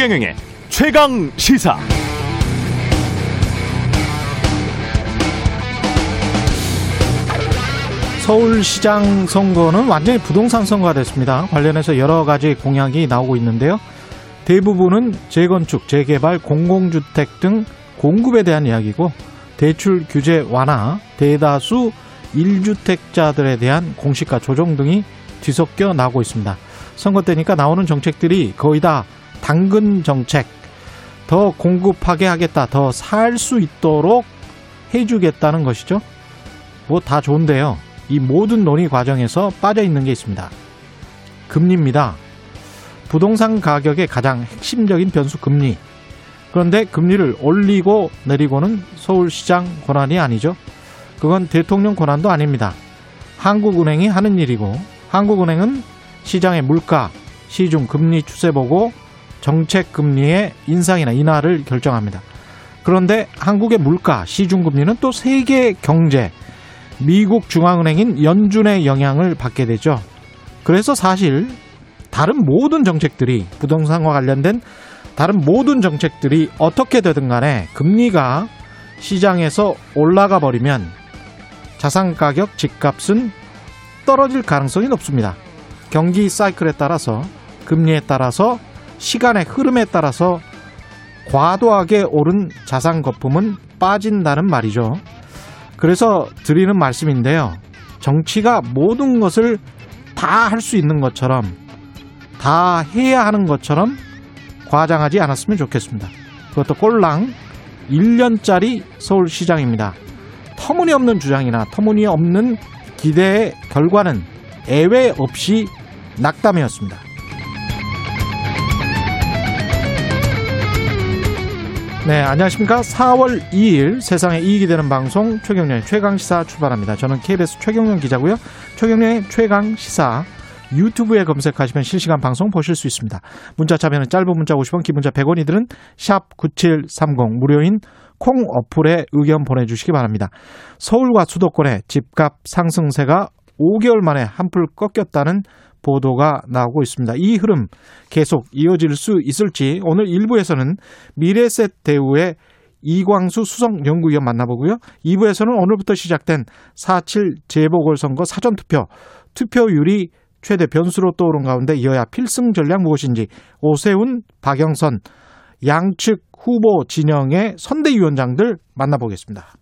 최경영의 최강 시사. 서울시장 선거는 완전히 부동산 선거가 됐습니다. 관련해서 여러 가지 공약이 나오고 있는데요. 대부분은 재건축, 재개발, 공공주택 등 공급에 대한 이야기고 대출 규제 완화, 대다수 1주택자들에 대한 공시가 조정 등이 뒤섞여 나오고 있습니다. 선거 때니까 나오는 정책들이 거의 다 당근 정책, 더 공급하게 하겠다, 더 살 수 있도록 해주겠다는 것이죠. 뭐 다 좋은데요. 이 모든 논의 과정에서 빠져 있는 게 있습니다. 금리입니다. 부동산 가격의 가장 핵심적인 변수 금리. 그런데 금리를 올리고 내리고는 서울시장 권한이 아니죠. 그건 대통령 권한도 아닙니다. 한국은행이 하는 일이고 한국은행은 시장의 물가, 시중 금리 추세 보고 정책 금리의 인상이나 인하를 결정합니다. 그런데 한국의 물가, 시중 금리는 또 세계 경제, 미국 중앙은행인 연준의 영향을 받게 되죠. 그래서 사실 다른 모든 정책들이 부동산과 관련된 다른 모든 정책들이 어떻게 되든 간에 금리가 시장에서 올라가 버리면 자산 가격, 집값은 떨어질 가능성이 높습니다. 경기 사이클에 따라서 금리에 따라서 시간의 흐름에 따라서 과도하게 오른 자산 거품은 빠진다는 말이죠. 그래서 드리는 말씀인데요. 정치가 모든 것을 다 할 수 있는 것처럼 다 해야 하는 것처럼 과장하지 않았으면 좋겠습니다. 그것도 꼴랑 1년짜리 서울시장입니다. 터무니없는 주장이나 터무니없는 기대의 결과는 애외 없이 낙담이었습니다. 네, 안녕하십니까. 4월 2일 세상에 이익이 되는 방송 최경련의 최강시사 출발합니다. 저는 KBS 최경련 기자고요. 최경련의 최강시사 유튜브에 검색하시면 실시간 방송 보실 수 있습니다. 문자 참여는 짧은 문자 50원, 기본자 100원이 들은 샵 9730 무료인 콩 어플에 의견 보내주시기 바랍니다. 서울과 수도권의 집값 상승세가 5개월 만에 한풀 꺾였다는 보도가 나오고 있습니다. 이 흐름 계속 이어질 수 있을지 오늘 1부에서는 미래셋 대우의 이광수 수석연구위원 만나보고요. 2부에서는 오늘부터 시작된 4.7 재보궐선거 사전투표 투표율이 최대 변수로 떠오른 가운데 이어야 필승 전략 무엇인지 오세훈, 박영선 양측 후보 진영의 선대위원장들 만나보겠습니다.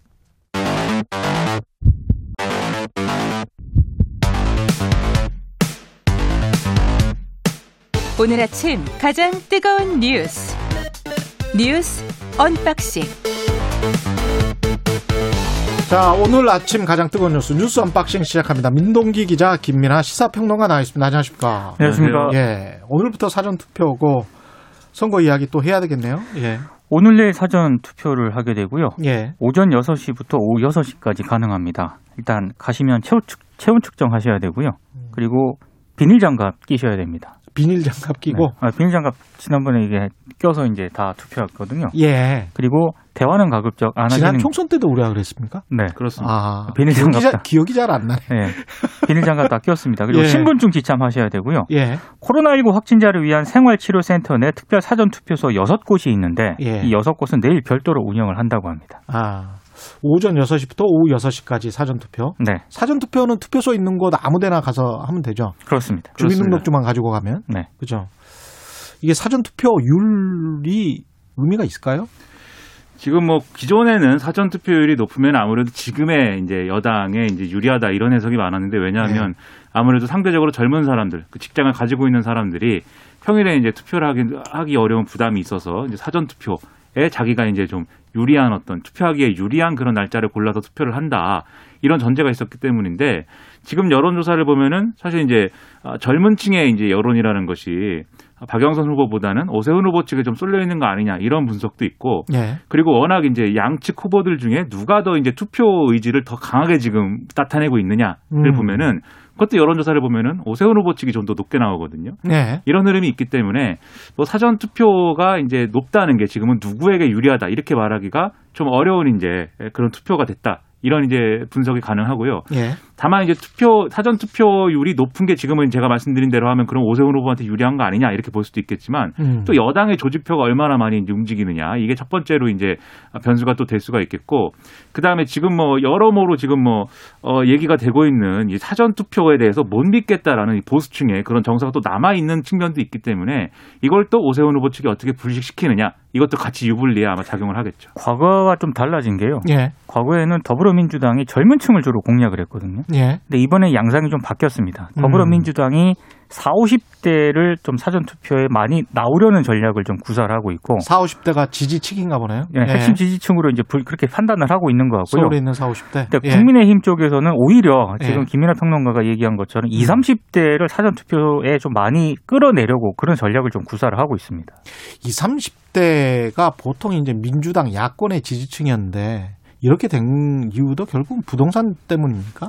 오늘 아침 가장 뜨거운 뉴스 뉴스 unboxing 자, 오늘 아침 가장 뜨거운 뉴스 뉴스 unboxing 시작합니다. 민동기 기자, 김민아 시사평론가 나와 있습니다. 안녕하십니까? 안녕하십니까? 예. 오늘부터 사전 투표고 선거 이야기 또 해야 되겠네요. 예. 오늘 내일 사전 투표를 하게 되고요. 예. 오전 6시부터 오후 6시까지 가능합니다. 일단 가시면 체온, 측, 체온 측정하셔야 되고요. 그리고 비닐 장갑 끼셔야 됩니다. 비닐 장갑 끼고 네. 아, 비닐 장갑 지난번에 이게 껴서 이제 다 투표했거든요. 예. 그리고 대화는 가급적 안 지난 하시는 총선 때도 우리가 그랬습니까? 네. 그렇습니다. 아, 비닐 기억이, 장갑 잘, 다. 기억이 잘 안 나네. 네. 비닐 장갑 다 꼈습니다. 그리고 예. 신분증 지참하셔야 되고요. 예. 코로나19 확진자를 위한 생활치료센터 내 특별 사전 투표소 6곳이 있는데 예. 이 6곳은 내일 별도로 운영을 한다고 합니다. 아, 오전 6시부터 오후 6시까지 사전 투표. 네. 사전 투표는 투표소 있는 곳 아무데나 가서 하면 되죠. 그렇습니다. 주민등록증만 가지고 가면. 네. 그죠. 이게 사전 투표율이 의미가 있을까요? 지금 뭐 기존에는 사전 투표율이 높으면 아무래도 지금의 이제 여당에 이제 유리하다 이런 해석이 많았는데 왜냐하면 네. 아무래도 상대적으로 젊은 사람들, 그 직장을 가지고 있는 사람들이 평일에 이제 투표를 하기, 하기 어려운 부담이 있어서 이제 사전 투표 에 자기가 이제 좀 유리한 어떤 투표하기에 유리한 그런 날짜를 골라서 투표를 한다. 이런 전제가 있었기 때문인데 지금 여론조사를 보면은 사실 이제 아, 젊은 층의 이제 여론이라는 것이 박영선 후보보다는 오세훈 후보 측에 좀 쏠려 있는 거 아니냐 이런 분석도 있고 예. 그리고 워낙 이제 양측 후보들 중에 누가 더 이제 투표 의지를 더 강하게 지금 나타내고 있느냐를 음. 보면은 그것도 여론조사를 보면은 오세훈 후보 측이 좀 더 높게 나오거든요. 예. 이런 흐름이 있기 때문에 뭐 사전 투표가 이제 높다는 게 지금은 누구에게 유리하다 이렇게 말하기가 좀 어려운 이제 그런 투표가 됐다. 이런 이제 분석이 가능하고요. 예. 다만 이제 투표 사전 투표율이 높은 게 지금은 제가 말씀드린 대로 하면 그럼 오세훈 후보한테 유리한 거 아니냐 이렇게 볼 수도 있겠지만 음. 또 여당의 조직표가 얼마나 많이 이제 움직이느냐 이게 첫 번째로 이제 변수가 또 될 수가 있겠고 그 다음에 지금 뭐 여러모로 지금 뭐 어, 얘기가 되고 있는 이 사전 투표에 대해서 못 믿겠다라는 이 보수층의 그런 정서가 또 남아 있는 측면도 있기 때문에 이걸 또 오세훈 후보 측이 어떻게 불식시키느냐 이것도 같이 유불리에 아마 작용을 하겠죠. 과거와 좀 달라진 게요. 예. 과거에는 더불어민주당이 젊은 층을 주로 공략을 했거든요. 예. 근데 이번에 양상이 좀 바뀌었습니다. 음. 더불어민주당이 4, 50대를 좀 사전 투표에 많이 나오려는 전략을 좀 구사를 하고 있고 4, 50대가 지지층인가 보네요. 예, 핵심 지지층으로 이제 불- 그렇게 판단을 하고 있는 것 같고요. 서울에 있는 4, 50대. 근데 예. 국민의힘 쪽에서는 오히려 지금 예. 김민하 평론가가 얘기한 것처럼 20, 30대를 사전 투표에 좀 많이 끌어내려고 그런 전략을 좀 구사를 하고 있습니다. 20, 30대가 보통 이제 민주당 야권의 지지층이었는데 이렇게 된 이유도 결국 부동산 때문입니까?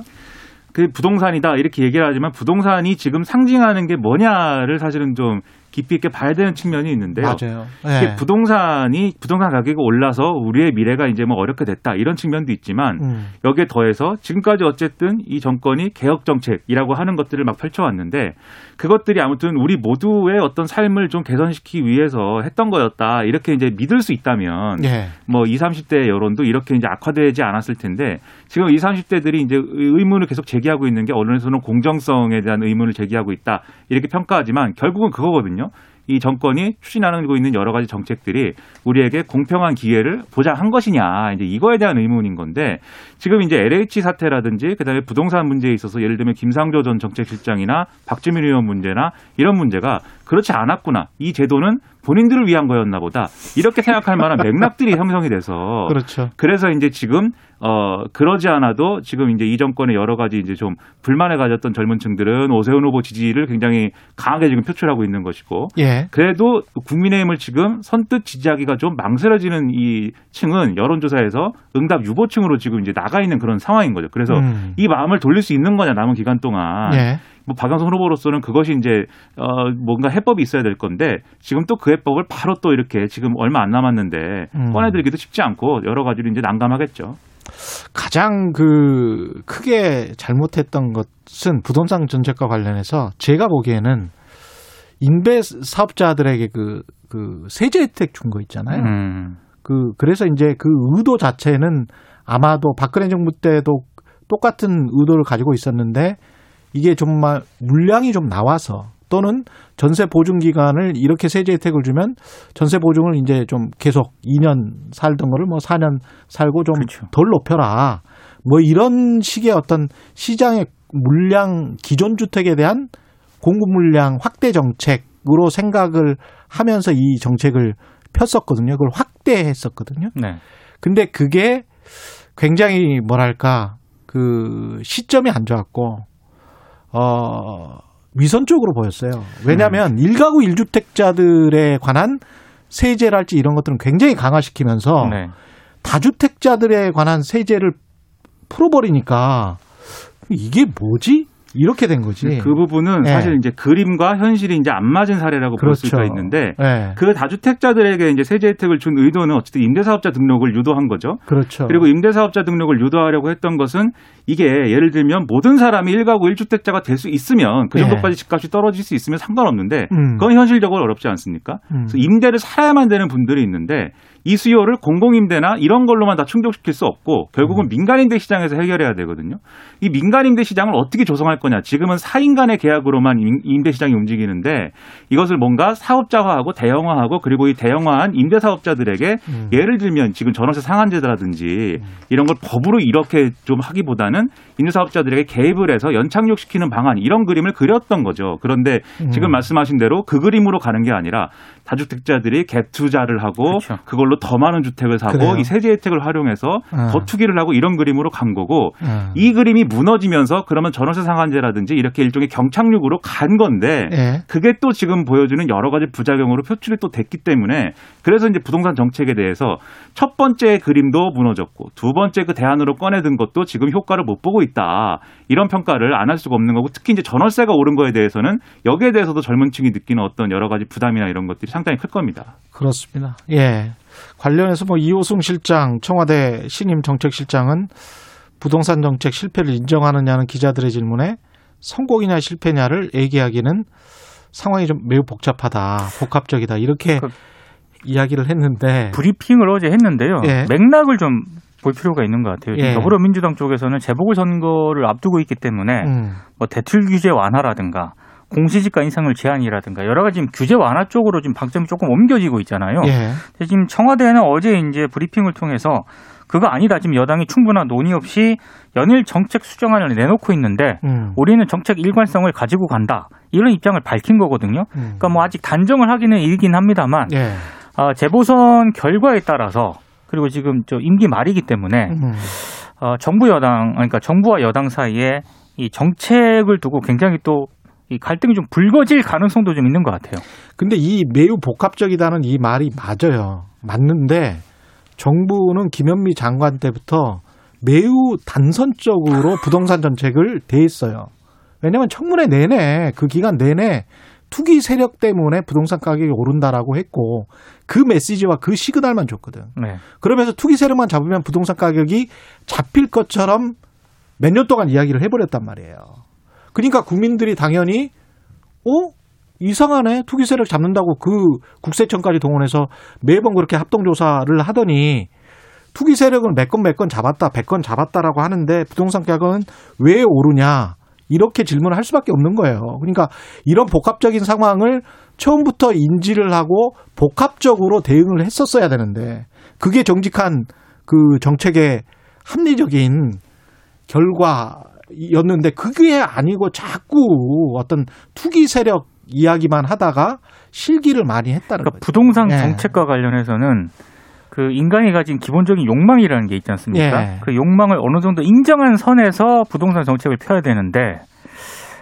그 부동산이다 이렇게 얘기를 하지만 부동산이 지금 상징하는 게 뭐냐를 사실은 좀 깊이 있게 봐야 되는 측면이 있는데요. 맞아요. 예. 부동산이 부동산 가격이 올라서 우리의 미래가 이제 뭐 어렵게 됐다 이런 측면도 있지만 음. 여기에 더해서 지금까지 어쨌든 이 정권이 개혁 정책이라고 하는 것들을 막 펼쳐왔는데 그것들이 아무튼 우리 모두의 어떤 삶을 좀 개선시키기 위해서 했던 거였다 이렇게 이제 믿을 수 있다면 예. 뭐 20, 30대 여론도 이렇게 이제 악화되지 않았을 텐데 지금 20, 30대들이 이제 의문을 계속 제기하고 있는 게 언론에서는 공정성에 대한 의문을 제기하고 있다 이렇게 평가하지만 결국은 그거거든요. 이 정권이 추진하고 있는 여러 가지 정책들이 우리에게 공평한 기회를 보장한 것이냐. 이제 이거에 대한 의문인 건데 지금 이제 LH 사태라든지 그다음에 부동산 문제에 있어서 예를 들면 김상조 전 정책실장이나 박주민 의원 문제나 이런 문제가 그렇지 않았구나. 이 제도는 본인들을 위한 거였나 보다 이렇게 생각할 만한 맥락들이 형성이 돼서 그렇죠. 그래서 이제 지금 어 그러지 않아도 지금 이제 이 정권의 여러 가지 이제 좀 불만을 가졌던 젊은 층들은 오세훈 후보 지지를 굉장히 강하게 지금 표출하고 있는 것이고 예. 그래도 국민의힘을 지금 선뜻 지지하기가 좀 망설여지는 이 층은 여론조사에서 응답 유보층으로 지금 이제 나가 있는 그런 상황인 거죠. 그래서 음. 이 마음을 돌릴 수 있는 거냐 남은 기간 동안 예. 뭐 박영선 후보로서는 그것이 이제 어 뭔가 해법이 있어야 될 건데 지금 또 그 해법을 바로 또 이렇게 지금 얼마 안 남았는데 음. 꺼내들기도 쉽지 않고 여러 가지로 이제 난감하겠죠. 가장 그 크게 잘못했던 것은 부동산 정책과 관련해서 제가 보기에는 인베 사업자들에게 그, 그 세제 혜택 준 거 있잖아요. 음. 그 그래서 이제 그 의도 자체는 아마도 박근혜 정부 때도 똑같은 의도를 가지고 있었는데 이게 정말 물량이 좀 나와서 또는 전세 보증 기간을 이렇게 세제 혜택을 주면 전세 보증을 이제 좀 계속 2년 살던 거를 뭐 4년 살고 좀덜 그렇죠. 높여라. 뭐 이런 식의 어떤 시장의 물량 기존 주택에 대한 공급 물량 확대 정책으로 생각을 하면서 이 정책을 폈었거든요. 그걸 확대했었거든요. 네. 근데 그게 굉장히 뭐랄까 그 시점이 안 좋았고 어 위선적으로 보였어요. 왜냐하면 일가구 일주택자들에 관한 세제랄지 이런 것들은 굉장히 강화시키면서 네. 다주택자들에 관한 세제를 풀어버리니까 이게 뭐지? 이렇게 된 거지. 그 부분은 네. 사실 이제 그림과 현실이 이제 안 맞은 사례라고 볼 그렇죠. 수가 있는데 네. 그 다주택자들에게 이제 세제 혜택을 준 의도는 어쨌든 임대사업자 등록을 유도한 거죠. 그렇죠. 그리고 임대사업자 등록을 유도하려고 했던 것은 이게 예를 들면 모든 사람이 1가구 1주택자가 될 수 있으면 그 예. 정도까지 집값이 떨어질 수 있으면 상관없는데 음. 그건 현실적으로 어렵지 않습니까? 음. 그래서 임대를 살아야만 되는 분들이 있는데 이 수요를 공공임대나 이런 걸로만 다 충족시킬 수 없고 결국은 음. 민간임대 시장에서 해결해야 되거든요. 이 민간임대 시장을 어떻게 조성할 거냐. 지금은 4인 간의 계약으로만 임- 임대 시장이 움직이는데 이것을 뭔가 사업자화하고 대형화하고 그리고 이 대형화한 임대 사업자들에게 음. 예를 들면 지금 전월세 상한제라든지 이런 걸 법으로 이렇게 좀 하기보다는 임대 사업자들에게 개입을 해서 연착륙시키는 방안 이런 그림을 그렸던 거죠. 그런데 음. 지금 말씀하신 대로 그 그림으로 가는 게 아니라 다주택자들이 갭 투자를 하고 그렇죠. 그걸로 더 많은 주택을 사고 그래요. 이 세제 혜택을 활용해서 어. 더 투기를 하고 이런 그림으로 간 거고 음. 이 그림이 무너지면서 그러면 전월세 상한제라든지 이렇게 일종의 경착륙으로 간 건데 예. 그게 또 지금 보여주는 여러 가지 부작용으로 표출이 또 됐기 때문에 그래서 이제 부동산 정책에 대해서 첫 번째 그림도 무너졌고 두 번째 그 대안으로 꺼내든 것도 지금 효과를 못 보고 있다. 이런 평가를 안 할 수가 없는 거고 특히 이제 전월세가 오른 거에 대해서는 여기에 대해서도 젊은 층이 느끼는 어떤 여러 가지 부담이나 이런 것들이 상당히 클 겁니다. 그렇습니다. 예. 관련해서 뭐 이호승 실장, 청와대 신임 정책실장은 부동산 정책 실패를 인정하느냐는 기자들의 질문에 성공이냐 실패냐를 얘기하기는 상황이 좀 매우 복잡하다, 복합적이다 이렇게 그- 이야기를 했는데 브리핑을 어제 했는데요. 예. 맥락을 좀 볼 필요가 있는 것 같아요. 예. 더불어민주당 쪽에서는 재보궐 선거를 앞두고 있기 때문에 음, 뭐 대출 규제 완화라든가 공시지가 인상을 제한이라든가 여러 가지 지금 규제 완화 쪽으로 지금 방점이 조금 옮겨지고 있잖아요. 예, 지금 청와대는 어제 이제 브리핑을 통해서 그거 아니다. 지금 여당이 충분한 논의 없이 연일 정책 수정안을 내놓고 있는데 음, 우리는 정책 일관성을 가지고 간다. 이런 입장을 밝힌 거거든요. 음. 그러니까 뭐 아직 단정을 하기는 일긴 합니다만 예, 어, 재보선 결과에 따라서 그리고 지금 저 임기 말이기 때문에 음, 어, 정부 여당 그러니까 정부와 여당 사이에 이 정책을 두고 굉장히 또이 갈등이 좀 불거질 가능성도 좀 있는 것 같아요. 근데 이 매우 복합적이다는 이 말이 맞아요. 맞는데 정부는 김현미 장관 때부터 매우 단선적으로 부동산 정책을 대했어요. 왜냐하면 청문회 내내 그 기간 내내 투기 세력 때문에 부동산 가격이 오른다라고 했고 그 메시지와 그 시그널만 줬거든. 네. 그러면서 투기 세력만 잡으면 부동산 가격이 잡힐 것처럼 몇 년 동안 이야기를 해버렸단 말이에요. 그러니까 국민들이 당연히 어? 이상하네. 투기 세력 잡는다고 그 국세청까지 동원해서 매번 그렇게 합동조사를 하더니 투기 세력은 몇 건 몇 건 잡았다, 백 건 잡았다라고 하는데 부동산 가격은 왜 오르냐? 이렇게 질문을 할 수밖에 없는 거예요. 그러니까 이런 복합적인 상황을 처음부터 인지를 하고 복합적으로 대응을 했었어야 되는데 그게 정직한 그 정책의 합리적인 결과 였는데 그게 아니고 자꾸 어떤 투기 세력 이야기만 하다가 실기를 많이 했다는 그러니까 거죠. 부동산 예. 정책과 관련해서는 그 인간이 가진 기본적인 욕망이라는 게 있지 않습니까? 예. 그 욕망을 어느 정도 인정한 선에서 부동산 정책을 펴야 되는데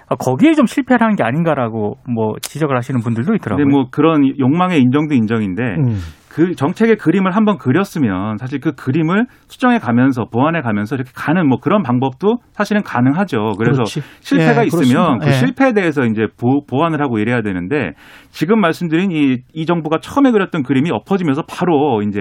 아, 거기에 좀 실패를 한 게 아닌가라고 뭐 지적을 하시는 분들도 있더라고요. 근데 뭐 그런 욕망의 인정도 인정인데 음. 그 정책의 그림을 한번 그렸으면 사실 그 그림을 수정해 가면서 보완해 가면서 이렇게 가는 뭐 그런 방법도 사실은 가능하죠. 그래서 그렇지. 실패가 예, 있으면 그렇습니다. 그 예. 실패에 대해서 이제 보, 보완을 하고 이래야 되는데 지금 말씀드린 이, 이 정부가 처음에 그렸던 그림이 엎어지면서 바로 이제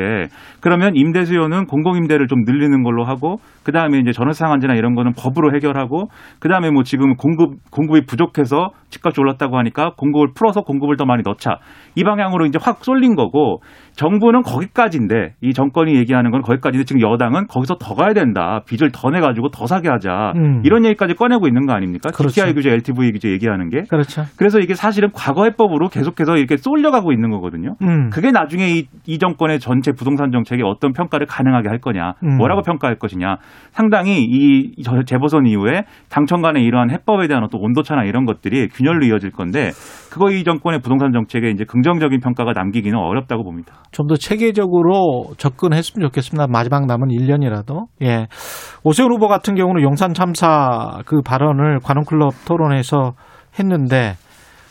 그러면 임대 수요는 공공 임대를 좀 늘리는 걸로 하고 그 다음에 이제 전세 상한제나 이런 거는 법으로 해결하고 그 다음에 뭐 지금 공급 공급이 부족해서 집값이 올랐다고 하니까 공급을 풀어서 공급을 더 많이 넣자 이 방향으로 이제 확 쏠린 거고 정부는 거기까지인데 이 정권이 얘기하는 건 거기까지인데 지금 여당은 거기서 더 가야 된다 빚을 더 내 가지고 더 사게 하자 음. 이런 얘기까지 꺼내고 있는 거 아닙니까? 그렇죠. GTI 규제, LTV 규제 얘기하는 게 그렇죠. 그래서 이게 사실은 과거 해법으로 계속해서 이렇게 쏠려가고 있는 거거든요. 음. 그게 나중에 이, 이 정권의 전체 부동산 정책에 어떤 평가를 가능하게 할 거냐, 음. 뭐라고 평가할 것이냐, 상당히 이 저- 재보선 이후에 당청 간의 이러한 해법에 대한 어떤 온도차나 이런 것들이 균열로 이어질 건데, 그거 이 정권의 부동산 정책에 이제 긍정적인 평가가 남기기는 어렵다고 봅니다. 좀 더 체계적으로 접근했으면 좋겠습니다. 마지막 남은 1년이라도. 예. 오세훈 후보 같은 경우는 용산 참사 그 발언을 관훈클럽 토론에서 했는데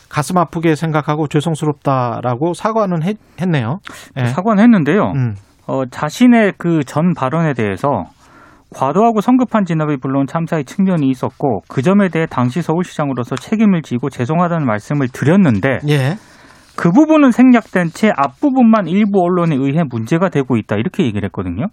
가슴 아프게 생각하고 죄송스럽다라고 사과는 했, 했네요. 예. 사과는 했는데요. 음. 어, 자신의 그 전 발언에 대해서 과도하고 성급한 진압이 불러온 참사의 측면이 있었고 그 점에 대해 당시 서울시장으로서 책임을 지고 죄송하다는 말씀을 드렸는데 예. 그 부분은 생략된 채 앞부분만 일부 언론에 의해 문제가 되고 있다 이렇게 얘기를 했거든요.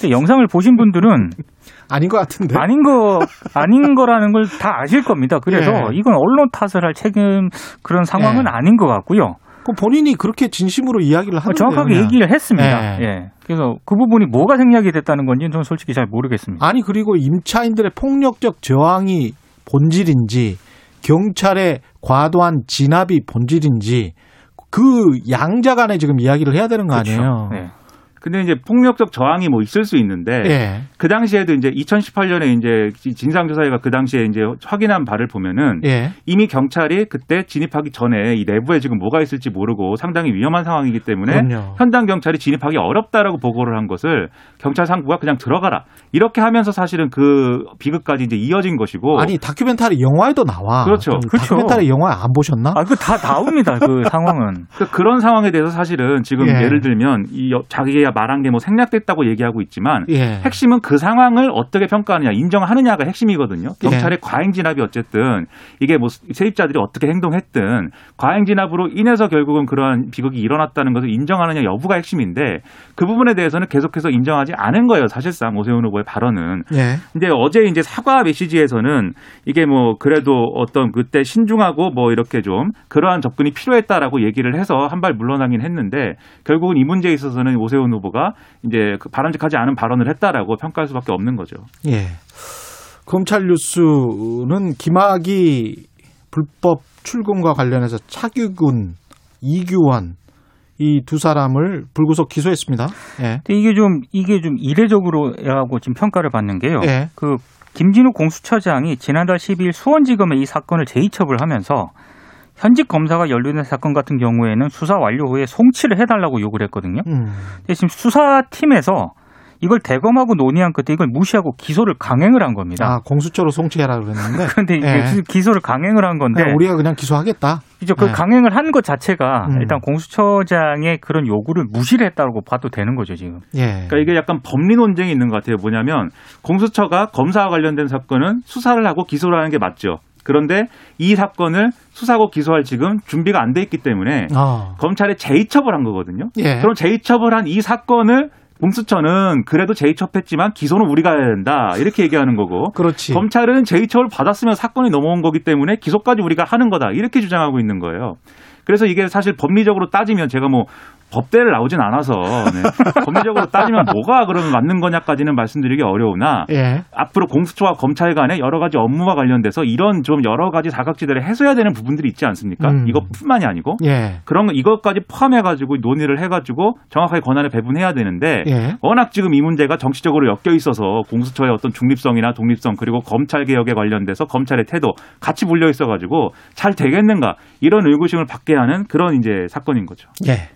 근데 영상을 보신 분들은 아닌 것 같은데. 아닌 거 아닌 거라는 걸 다 아실 겁니다. 그래서 예. 이건 언론 탓을 할 책임 그런 상황은 예. 아닌 것 같고요. 그 본인이 그렇게 진심으로 이야기를 하는 어, 정확하게 얘기를 했습니다. 예. 예. 그래서 그 부분이 뭐가 생략이 됐다는 건지는 저는 솔직히 잘 모르겠습니다. 아니 그리고 임차인들의 폭력적 저항이 본질인지 경찰의 과도한 진압이 본질인지 그 양자 간에 지금 이야기를 해야 되는 거 아니에요? 네. 근데 이제 폭력적 저항이 뭐 있을 수 있는데, 예. 그 당시에도 이제 2018년에 이제 진상조사회가 그 당시에 이제 확인한 바를 보면은 예. 이미 경찰이 그때 진입하기 전에 이 내부에 지금 뭐가 있을지 모르고 상당히 위험한 상황이기 때문에 그럼요. 현장 경찰이 진입하기 어렵다라고 보고를 한 것을 경찰 상부가 그냥 들어가라 이렇게 하면서 사실은 그 비극까지 이제 이어진 것이고 아니 다큐멘터리 영화에도 나와. 그렇죠. 좀 그렇죠. 다큐멘터리 영화 안 보셨나? 아, 그다 나옵니다. 그 상황은. 그 그런 상황에 대해서 사실은 지금 예. 예. 를 들면 이 여- 자기의 말한 게 뭐 생략됐다고 얘기하고 있지만 예. 핵심은 그 상황을 어떻게 평가하느냐, 인정하느냐가 핵심이거든요. 경찰의 과잉 진압이 어쨌든 이게 뭐 세입자들이 어떻게 행동했든 과잉 진압으로 인해서 결국은 그러한 비극이 일어났다는 것을 인정하느냐 여부가 핵심인데 그 부분에 대해서는 계속해서 인정하지 않은 거예요. 사실상 오세훈 후보의 발언은. 예. 근데 어제 이제 사과 메시지에서는 이게 뭐 그래도 어떤 그때 신중하고 뭐 이렇게 좀 그러한 접근이 필요했다라고 얘기를 해서 한 발 물러나긴 했는데 결국은 이 문제에 있어서는 오세훈 후보 가 이제 그 바람직하지 않은 발언을 했다라고 평가할 수밖에 없는 거죠. 예. 검찰 뉴스는 김학의 불법 출금과 관련해서 차규근, 이규원 이두 사람을 불구속 기소했습니다. 예. 근데 이게 좀 이게 좀 이례적으로라고 지금 평가를 받는 게요. 예. 그 김진우 공수처장이 지난달 12일 수원지검에 이 사건을 재이첩을 하면서 현직 검사가 연루된 사건 같은 경우에는 수사 완료 후에 송치를 해달라고 요구를 했거든요. 음. 근데 지금 수사팀에서 이걸 대검하고 논의한 끝에 이걸 무시하고 기소를 강행을 한 겁니다. 아, 공수처로 송치해라 그랬는데. 그런데 이게 예. 기소를 강행을 한 건데 그냥 우리가 그냥 기소하겠다. 이제 그 네. 강행을 한 것 자체가 음. 일단 공수처장의 그런 요구를 무시를 했다고 봐도 되는 거죠 지금. 예. 그러니까 이게 약간 법리 논쟁이 있는 것 같아요. 뭐냐면 공수처가 검사와 관련된 사건은 수사를 하고 기소를 하는 게 맞죠. 그런데 이 사건을 수사하고 기소할 지금 준비가 안 돼 있기 때문에 어. 검찰에 재이첩을 한 거거든요. 예. 그럼 재이첩을 한이 사건을 공수처는 그래도 재이첩했지만 기소는 우리가 해야 된다 이렇게 얘기하는 거고 그렇지. 검찰은 재이첩을 받았으면 사건이 넘어온 거기 때문에 기소까지 우리가 하는 거다 이렇게 주장하고 있는 거예요. 그래서 이게 사실 법리적으로 따지면 제가 뭐 법대를 나오진 않아서 네. 법리적으로 따지면 뭐가 그러면 맞는 거냐까지는 말씀드리기 어려우나 예. 앞으로 공수처와 검찰 간의 여러 가지 업무와 관련돼서 이런 좀 여러 가지 사각지대를 해소해야 되는 부분들이 있지 않습니까? 음. 이것뿐만이 아니고 예. 그런 거 이것까지 포함해 가지고 논의를 해 가지고 정확하게 권한을 배분해야 되는데 예. 워낙 지금 이 문제가 정치적으로 엮여 있어서 공수처의 어떤 중립성이나 독립성 그리고 검찰 개혁에 관련돼서 검찰의 태도 같이 불려 있어 가지고 잘 되겠는가 이런 의구심을 받게 하는 그런 이제 사건인 거죠. 예.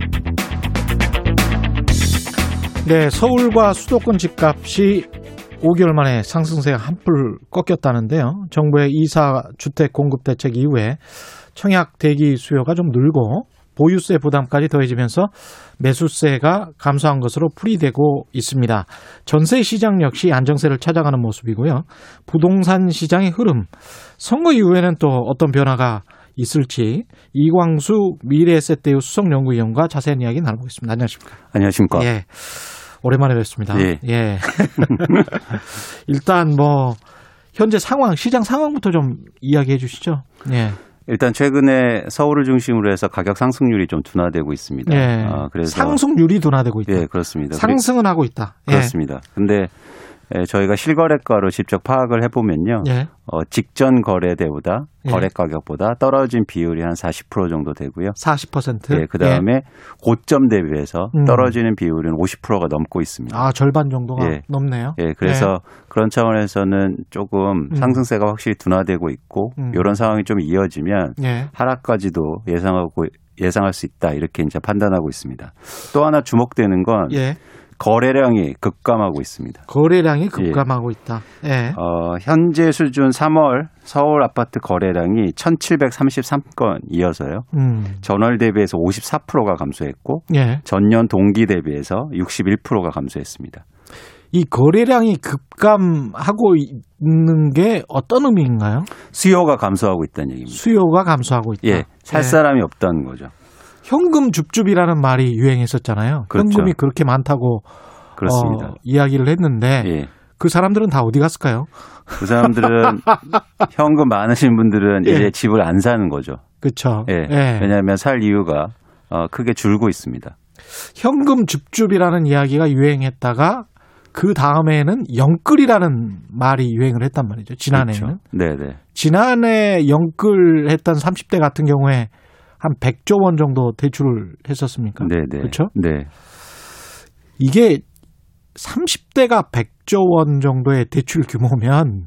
네, 서울과 수도권 집값이 5개월 만에 상승세가 한풀 꺾였다는데요. 정부의 이사 주택 공급 대책 이후에 청약 대기 수요가 좀 늘고 보유세 부담까지 더해지면서 매수세가 감소한 것으로 풀이되고 있습니다. 전세 시장 역시 안정세를 찾아가는 모습이고요. 부동산 시장의 흐름, 선거 이후에는 또 어떤 변화가 있을지 이광수 미래에셋대우 수석연구위원과 자세한 이야기 나눠보겠습니다. 안녕하십니까? 안녕하십니까. 예. 오랜만에 뵙습니다. 예. 일단 뭐 현재 상황, 시장 상황부터 좀 이야기해 주시죠. 예. 일단 최근에 서울을 중심으로 해서 가격 상승률이 좀 둔화되고 있습니다. 예. 어, 그래서 상승률이 둔화되고 있다. 예, 그렇습니다. 상승은 하고 있다. 예. 그렇습니다. 근데 예, 저희가 실거래가로 직접 파악을 해보면요. 예. 어, 직전 거래 대보다 예. 거래 가격보다 떨어진 비율이 한 40% 정도 되고요. 40%. 예, 그 다음에 고점 대비해서 음. 떨어지는 비율은 50%가 넘고 있습니다. 아, 절반 정도가 예. 넘네요. 예, 그래서 그런 차원에서는 조금 음. 상승세가 확실히 둔화되고 있고 음. 이런 상황이 좀 이어지면 예. 하락까지도 예상하고 예상할 수 있다 이렇게 이제 판단하고 있습니다. 또 하나 주목되는 건 예. 거래량이 급감하고 있습니다. 거래량이 급감하고 있다. 예. 어, 현재 수준 3월 서울 아파트 거래량이 1,733건 이어서요. 음. 전월 대비해서 54%가 감소했고 예. 전년 동기 대비해서 61%가 감소했습니다. 이 거래량이 급감하고 있는 게 어떤 의미인가요? 수요가 감소하고 있다는 얘기입니다. 수요가 감소하고 있다. 예, 살 예. 사람이 없다는 거죠. 현금 줍줍이라는 말이 유행했었잖아요. 그렇죠. 현금이 그렇게 많다고 그렇습니다. 어, 이야기를 했는데 예. 그 사람들은 다 어디 갔을까요? 그 사람들은 현금 많으신 분들은 예. 이제 집을 안 사는 거죠. 그렇죠. 예. 왜냐하면 살 이유가 어, 크게 줄고 있습니다. 현금 줍줍이라는 이야기가 유행했다가 그 다음에는 영끌이라는 말이 유행을 했단 말이죠. 지난해에는. 그렇죠. 네네. 지난해 영끌했던 30대 같은 경우에 한 100조 원 정도 대출을 했었습니까? 네 네. 그렇죠? 네. 이게 30대가 100조 원 정도의 대출 규모면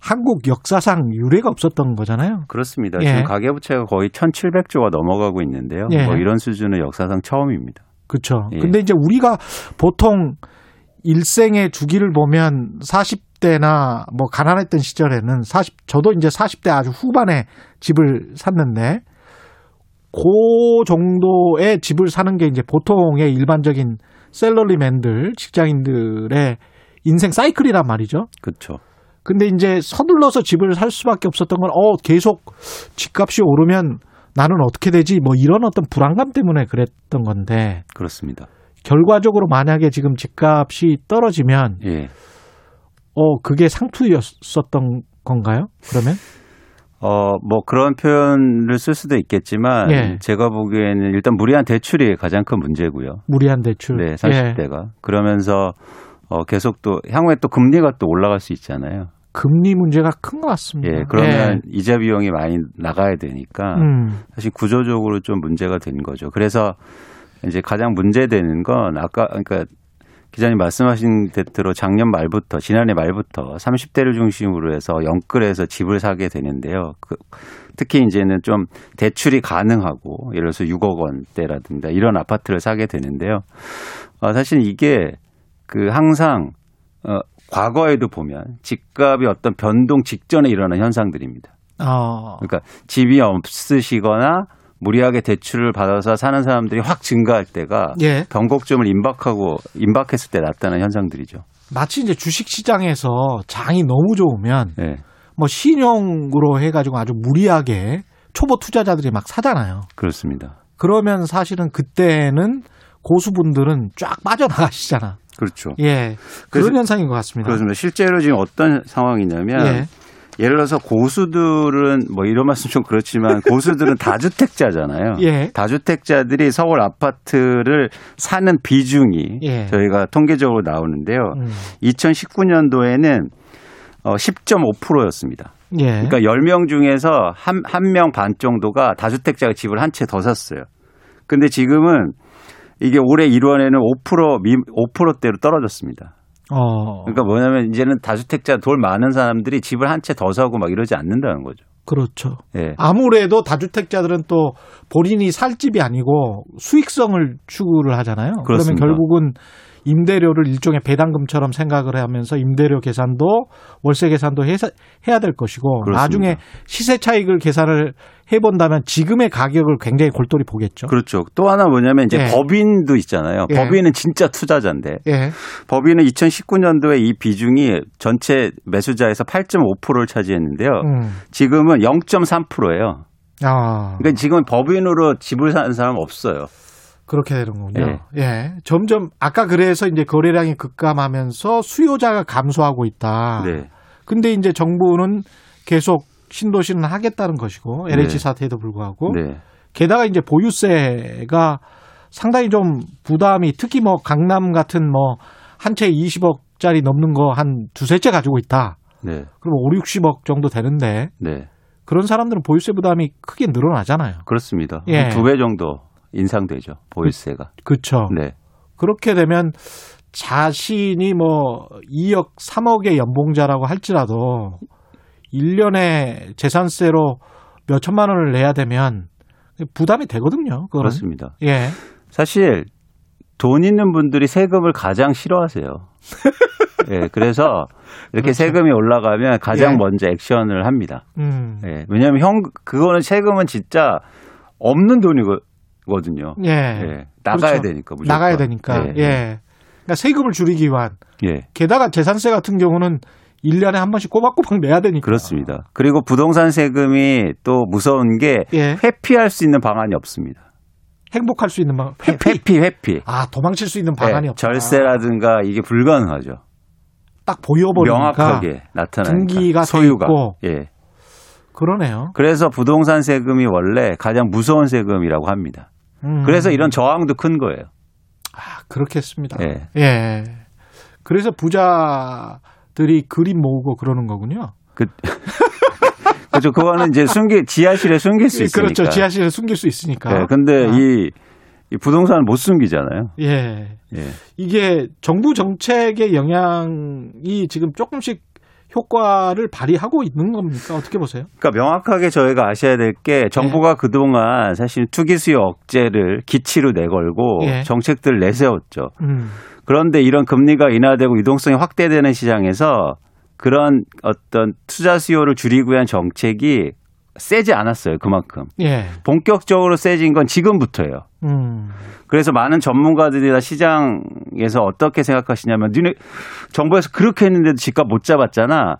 한국 역사상 유례가 없었던 거잖아요. 그렇습니다. 예. 지금 가계부채가 거의 1,700조가 넘어가고 있는데요. 예. 뭐 이런 수준은 역사상 처음입니다. 그렇죠. 예. 근데 이제 우리가 보통 일생의 주기를 보면 40대나 뭐 가난했던 시절에는 40 저도 이제 40대 아주 후반에 집을 샀는데 그 정도의 집을 사는 게 이제 보통의 일반적인 셀러리맨들 직장인들의 인생 사이클이란 말이죠. 그렇죠. 근데 이제 서둘러서 집을 살 수밖에 없었던 건, 어, 계속 집값이 오르면 나는 어떻게 되지? 뭐 이런 어떤 불안감 때문에 그랬던 건데, 그렇습니다. 결과적으로 만약에 지금 집값이 떨어지면, 예. 어, 그게 상투였었던 건가요? 그러면? 어, 뭐 그런 표현을 쓸 수도 있겠지만 예. 제가 보기에는 일단 무리한 대출이 가장 큰 문제고요. 무리한 대출. 네, 예. 30대가. 그러면서 어, 계속 또 향후에 또 금리가 또 올라갈 수 있잖아요. 금리 문제가 큰 것 같습니다. 예, 그러면 이자 비용이 많이 나가야 되니까 음, 사실 구조적으로 좀 문제가 된 거죠. 그래서 이제 가장 문제되는 건 아까 그러니까 기자님 말씀하신 대로 작년 말부터 지난해 말부터 30대를 중심으로 해서 영끌해서 집을 사게 되는데요. 그, 특히 이제는 좀 대출이 가능하고 예를 들어서 6억 원대라든가 이런 아파트를 사게 되는데요. 어, 사실 이게 그 항상 어, 과거에도 보면 집값이 어떤 변동 직전에 일어난 현상들입니다. 어, 그러니까 집이 없으시거나 무리하게 대출을 받아서 사는 사람들이 확 증가할 때가 예. 변곡점을 임박하고 임박했을 때 나타나는 현상들이죠. 마치 이제 주식 시장에서 장이 너무 좋으면, 예. 뭐 신용으로 해가지고 아주 무리하게 초보 투자자들이 막 사잖아요. 그렇습니다. 그러면 사실은 그때는 고수분들은 쫙 빠져나가시잖아. 그렇죠. 예. 그런 현상인 것 같습니다. 그렇습니다. 실제로 지금 어떤 상황이냐면 예. 예를 들어서 고수들은 뭐 이런 말씀 좀 그렇지만 고수들은 다주택자잖아요. 예. 다주택자들이 서울 아파트를 사는 비중이 예. 저희가 통계적으로 나오는데요. 음. 2019년도에는 어 10.5%였습니다. 예. 그러니까 10명 중에서 한, 한 명 반 정도가 다주택자가 집을 한 채 더 샀어요. 근데 지금은 이게 올해 1월에는 5% 미, 5%대로 떨어졌습니다. 어. 그러니까 뭐냐면 이제는 다주택자 돌 많은 사람들이 집을 한 채 더 사고 막 이러지 않는다는 거죠. 그렇죠. 예. 아무래도 다주택자들은 또 본인이 살 집이 아니고 수익성을 추구를 하잖아요. 그러면 그렇습니다. 결국은 임대료를 일종의 배당금처럼 생각을 하면서 임대료 계산도 월세 계산도 해야 될 것이고 그렇습니다. 나중에 시세 차익을 계산을 해본다면 지금의 가격을 굉장히 골똘히 보겠죠. 그렇죠. 또 하나 뭐냐면 이제 예. 법인도 있잖아요. 예. 법인은 진짜 투자자인데 예. 법인은 2019년도에 이 비중이 전체 매수자에서 8.5%를 차지했는데요. 음. 지금은 0.3%예요. 아. 그러니까 지금 법인으로 집을 사는 사람 없어요. 그렇게 되는 거군요. 예. 점점 아까 그래서 이제 거래량이 급감하면서 수요자가 감소하고 있다. 네. 근데 이제 정부는 계속 신도시는 하겠다는 것이고 LH 네. 사태에도 불구하고 네. 게다가 이제 보유세가 상당히 좀 부담이 특히 뭐 강남 같은 뭐 한 채 20억짜리 넘는 거 한 두세 채 가지고 있다. 네. 그럼 5, 60억 정도 되는데 네. 그런 사람들은 보유세 부담이 크게 늘어나잖아요. 그렇습니다. 예. 두배 정도 인상되죠. 보유세가. 그렇죠. 네. 그렇게 되면 자신이 뭐 2억, 3억의 연봉자라고 할지라도 1년에 재산세로 몇 천만 원을 내야 되면 부담이 되거든요. 그거는. 그렇습니다. 예. 사실 돈 있는 분들이 세금을 가장 싫어하세요. 예, 그래서 이렇게 그렇죠. 세금이 올라가면 가장 예. 먼저 액션을 합니다. 음. 예, 왜냐하면 형 그거는 세금은 진짜 없는 돈이거든요. 예. 예, 나가야 그렇죠. 되니까 무조건. 나가야 되니까. 예, 예. 그러니까 세금을 줄이기 위한 예, 게다가 재산세 같은 경우는 1년에 한 번씩 꼬박꼬박 내야 되니까. 그렇습니다. 그리고 부동산 세금이 또 무서운 게 예. 회피할 수 있는 방안이 없습니다. 행복할 수 있는 방 회, 회피, 회피. 아, 도망칠 수 있는 방안이 예, 없다. 절세라든가 이게 불가능하죠. 딱 보여버리니까 명확하게 나타나니까 등기가 돼 소유가. 있고. 예. 그러네요. 그래서 부동산 세금이 원래 가장 무서운 세금이라고 합니다. 음. 그래서 이런 저항도 큰 거예요. 아, 그렇겠습니다. 예. 예. 그래서 부자 들이 그림 모으고 그러는 거군요. 그, 그렇죠. 그거는 이제 숨기, 지하실에 숨길 수 있으니까. 그렇죠. 지하실에 숨길 수 있으니까. 네, 근데 아. 이, 이 부동산을 못 숨기잖아요. 예. 예. 이게 정부 정책의 영향이 지금 조금씩 효과를 발휘하고 있는 겁니까? 어떻게 보세요? 그러니까 명확하게 저희가 아셔야 될 게 정부가 그동안 사실 투기 수요 억제를 기치로 내걸고 예. 정책들을 내세웠죠. 음. 그런데 이런 금리가 인하되고 유동성이 확대되는 시장에서 그런 어떤 투자 수요를 줄이기 위한 정책이 세지 않았어요. 그만큼. 예. 본격적으로 세진 건 지금부터예요. 음. 그래서 많은 전문가들이나 시장에서 어떻게 생각하시냐면 니네 정부에서 그렇게 했는데도 집값 못 잡았잖아.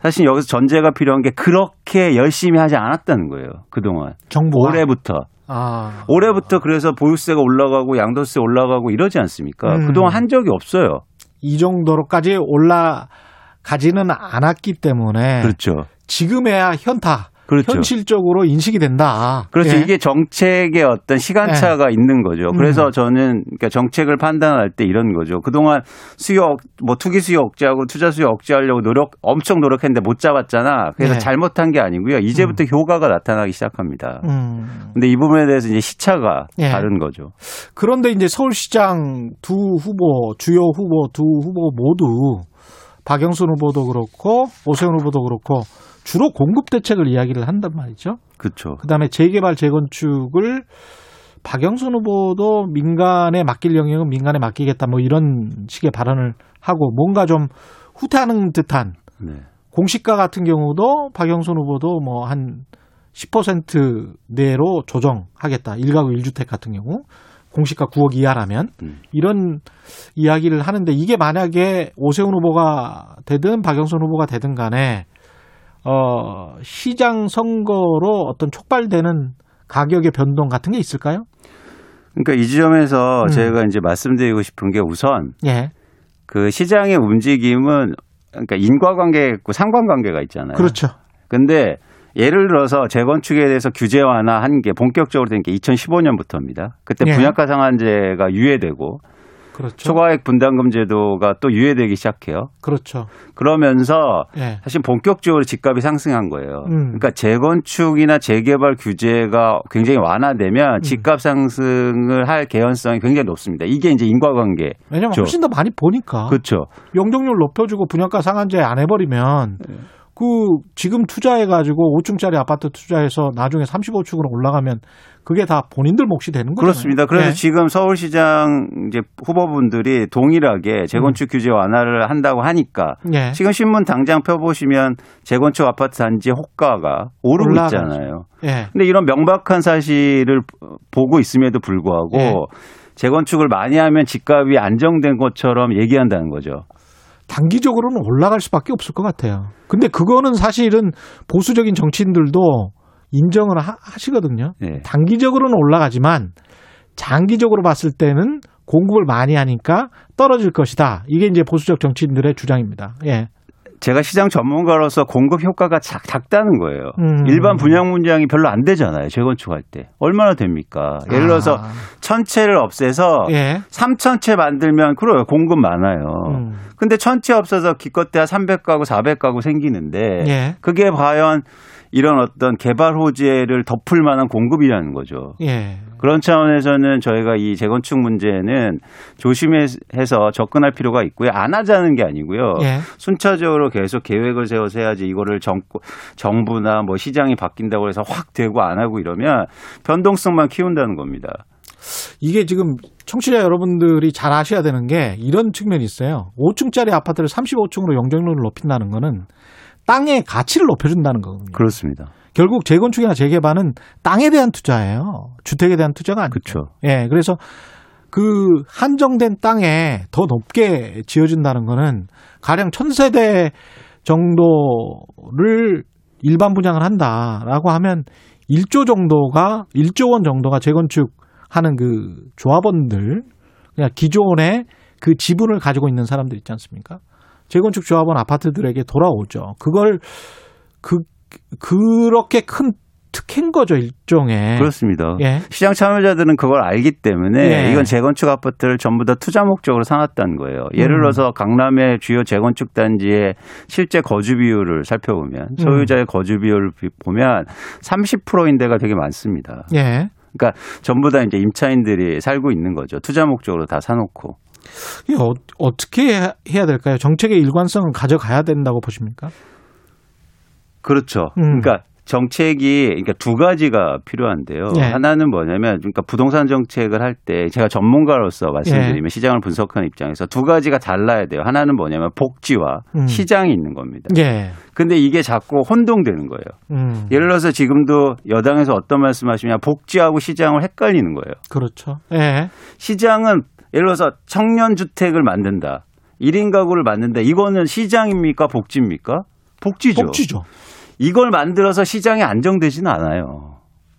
사실 여기서 전제가 필요한 게 그렇게 열심히 하지 않았다는 거예요. 그동안. 정부가 올해부터. 아. 올해부터 그래서 보유세가 올라가고 양도세 올라가고 이러지 않습니까? 음. 그동안 한 적이 없어요. 이 정도로까지 올라가지는 않았기 때문에 그렇죠. 지금에야 현타, 그렇죠. 현실적으로 인식이 된다. 그렇죠. 예. 이게 정책의 어떤 시간차가 있는 거죠. 그래서 음. 저는 그러니까 정책을 판단할 때 이런 거죠. 그동안 수요 억- 뭐 투기 수요 억제하고 투자 수요 억제하려고 노력 엄청 노력했는데 못 잡았잖아. 그래서 네. 잘못한 게 아니고요. 이제부터 효과가 나타나기 시작합니다. 음. 근데 이 부분에 대해서 이제 시차가 예. 다른 거죠. 그런데 이제 서울시장 두 후보, 주요 후보 두 후보 모두 박영순 후보도 그렇고 오세훈 후보도 그렇고 주로 공급 대책을 이야기를 한단 말이죠. 그렇죠. 그다음에 재개발 재건축을 박영순 후보도 민간에 맡길 영역은 민간에 맡기겠다 뭐 이런 식의 발언을 하고 뭔가 좀 후퇴하는 듯한 네. 공시가 같은 경우도 박영순 후보도 뭐 한 10% 내로 조정하겠다. 1가구 1주택 같은 경우 공시가 9억 이하라면 음. 이런 이야기를 하는데 이게 만약에 오세훈 후보가 되든 박영순 후보가 되든 간에 어 시장 선거로 어떤 촉발되는 가격의 변동 같은 게 있을까요? 그러니까 이 지점에서 음. 제가 이제 말씀드리고 싶은 게 우선 예. 그 시장의 움직임은 그러니까 인과관계가 있고 상관관계가 있잖아요. 그렇죠. 근데 예를 들어서 재건축에 대해서 규제 완화한 게 본격적으로 된 게 2015년부터입니다. 그때 예. 분양가 상한제가 유예되고 그렇죠. 초과액 분담금 제도가 또 유예되기 시작해요. 그렇죠. 그러면서 예. 사실 본격적으로 집값이 상승한 거예요. 음. 그러니까 재건축이나 재개발 규제가 굉장히 완화되면 음. 집값 상승을 할 개연성이 굉장히 높습니다. 이게 이제 인과관계. 왜냐면. 훨씬 더 많이 보니까 그렇죠. 용적률 높여주고 분양가 상한제 안 해버리면 네. 그 지금 투자해 가지고 5층짜리 아파트 투자해서 나중에 35층으로 올라가면 그게 다 본인들 몫이 되는 거잖아요. 그렇습니다. 그래서 예. 지금 서울시장 이제 후보분들이 동일하게 재건축 규제 완화를 한다고 하니까 예. 지금 신문 당장 펴보시면 재건축 아파트 단지 호가가 오르고 올라가죠. 있잖아요. 예. 근데 이런 명백한 사실을 보고 있음에도 불구하고 예. 재건축을 많이 하면 집값이 안정된 것처럼 얘기한다는 거죠. 단기적으로는 올라갈 수밖에 없을 것 같아요. 근데 그거는 사실은 보수적인 정치인들도 인정을 하, 시거든요 예. 단기적으로는 올라가지만 장기적으로 봤을 때는 공급을 많이 하니까 떨어질 것이다. 이게 이제 보수적 정치인들의 주장입니다. 예. 제가 시장 전문가로서 공급 효과가 작, 작다는 거예요. 음. 일반 분양 문장이 별로 안 되잖아요. 재건축할 때. 얼마나 됩니까? 예를 들어서 아, 천채를 없애서 예. 3천채 만들면 그래요. 공급 많아요. 음. 근데 천채 없어서 기껏해야 300가구, 400가구 생기는데 예. 그게 과연 이런 어떤 개발 호재를 덮을 만한 공급이라는 거죠. 예. 그런 차원에서는 저희가 이 재건축 문제는 조심해서 접근할 필요가 있고요. 안 하자는 게 아니고요. 예. 순차적으로 계속 계획을 세워서 해야지 이거를 정, 정부나 뭐 시장이 바뀐다고 해서 확 되고 안 하고 이러면 변동성만 키운다는 겁니다. 이게 지금 청취자 여러분들이 잘 아셔야 되는 게 이런 측면이 있어요. 5층짜리 아파트를 35층으로 영정률을 높인다는 거는 땅의 가치를 높여준다는 거거든요. 그렇습니다. 결국 재건축이나 재개발은 땅에 대한 투자예요. 주택에 대한 투자가 아니죠. 그렇죠. 예, 그래서 그 한정된 땅에 더 높게 지어준다는 거는 가령 천세대 정도를 일반 분양을 한다라고 하면 1조 정도가 1조 원 정도가 재건축 하는 그 조합원들 그냥 기존에 그 지분을 가지고 있는 사람들 있지 않습니까? 재건축 조합원 아파트들에게 돌아오죠. 그걸 그 그렇게 큰 특혜인 거죠 일종의. 그렇습니다. 예. 시장 참여자들은 그걸 알기 때문에 예. 이건 재건축 아파트를 전부 다 투자 목적으로 사놨다는 거예요. 예를 음. 들어서 강남의 주요 재건축 단지의 실제 거주 비율을 살펴보면 음. 소유자의 거주 비율을 비- 보면 30%인 데가 되게 많습니다. 예. 그러니까 전부 다 이제 임차인들이 살고 있는 거죠. 투자 목적으로 다 사놓고. 이게 어, 어떻게 해야 될까요? 정책의 일관성을 가져가야 된다고 보십니까? 그렇죠. 음. 그러니까 정책이 그러니까 두 가지가 필요한데요. 예. 하나는 뭐냐면 그러니까 부동산 정책을 할 때 제가 전문가로서 말씀드리면 예. 시장을 분석하는 입장에서 두 가지가 달라야 돼요. 하나는 뭐냐면 복지와 음. 시장이 있는 겁니다. 예. 근데 이게 자꾸 혼동되는 거예요. 음. 예를 들어서 지금도 여당에서 어떤 말씀하시냐 복지하고 시장을 헷갈리는 거예요. 그렇죠. 예. 시장은 예를 들어서 청년 주택을 만든다. 1인 가구를 만든다. 이거는 시장입니까? 복지입니까? 복지죠. 복지죠. 이걸 만들어서 시장이 안정되지는 않아요.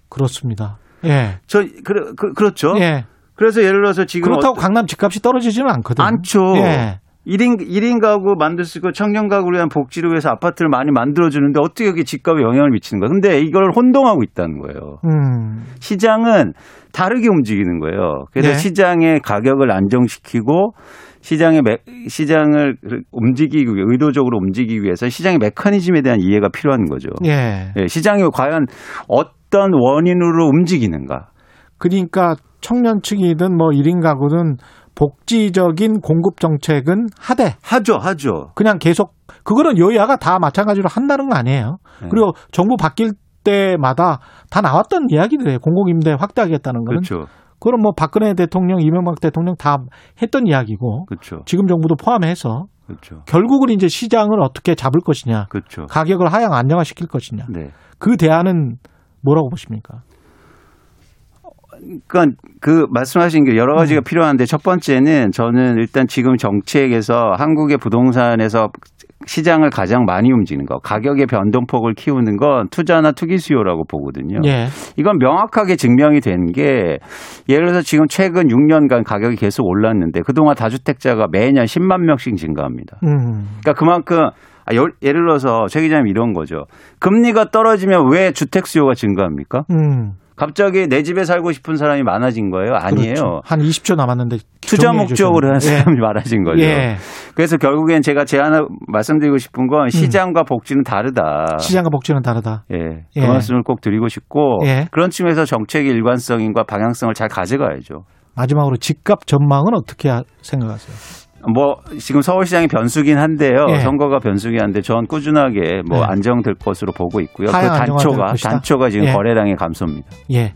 그렇습니다. 예. 저 그, 그, 그렇죠. 예. 그래서 예를 들어서 지금 그렇다고 어떤- 강남 집값이 떨어지지는 않거든요. 않죠. 예. 1인, 1인 가구 만들 수 있고 청년 가구를 위한 복지를 위해서 아파트를 많이 만들어주는데 어떻게 여기 집값에 영향을 미치는 거야. 근데 이걸 혼동하고 있다는 거예요. 음. 시장은 다르게 움직이는 거예요. 그래서 네. 시장의 가격을 안정시키고 시장의 매, 시장을 움직이기 위해 의도적으로 움직이기 위해서 시장의 메커니즘에 대한 이해가 필요한 거죠. 예. 예, 시장이 과연 어떤 원인으로 움직이는가? 그러니까 청년 측이든 뭐 1인 가구든 복지적인 공급 정책은 하되 하죠, 하죠. 그냥 계속 그거는 여야가 다 마찬가지로 한다는 거 아니에요. 네. 그리고 정부 바뀔 때마다 다 나왔던 이야기들이에요. 공공임대 확대하겠다는 거는. 그렇죠, 그럼 뭐 박근혜 대통령, 이명박 대통령 다 했던 이야기고 그렇죠, 지금 정부도 포함해서 그렇죠, 결국은 이제 시장을 어떻게 잡을 것이냐, 그렇죠. 가격을 하향 안정화시킬 것이냐. 네. 그 대안은 뭐라고 보십니까? 그러니까 그 말씀하신 게 여러 가지가 음. 필요한데 첫 번째는 저는 일단 지금 정책에서 한국의 부동산에서 시장을 가장 많이 움직이는 거, 가격의 변동폭을 키우는 건 투자나 투기 수요라고 보거든요. 예. 이건 명확하게 증명이 된 게 예를 들어서 지금 최근 6년간 가격이 계속 올랐는데 그동안 다주택자가 매년 10만 명씩 증가합니다. 음. 그러니까 그만큼 아, 열- 예를 들어서 최 기자님 이런 거죠. 금리가 떨어지면 왜 주택 수요가 증가합니까? 음. 갑자기 내 집에 살고 싶은 사람이 많아진 거예요? 아니에요. 그렇죠. 한 20초 남았는데 투자 목적으로 하는 주셨네요. 사람이 많아진 거죠. 예. 그래서 결국엔 제가 제 하나 말씀드리고 싶은 건 시장과 복지는 다르다. 음. 시장과 복지는 다르다. 예. 그 예. 말씀을 꼭 드리고 싶고 예. 그런 측면에서 정책의 일관성과 방향성을 잘 가져가야죠. 마지막으로 집값 전망은 어떻게 하- 생각하세요? 뭐 지금 서울시장이 변수긴 한데요. 예. 선거가 변수긴 한데 전 꾸준하게 뭐 네. 안정될 것으로 보고 있고요. 그 단초가. 단초가 지금 예. 거래량의 감소입니다. 예.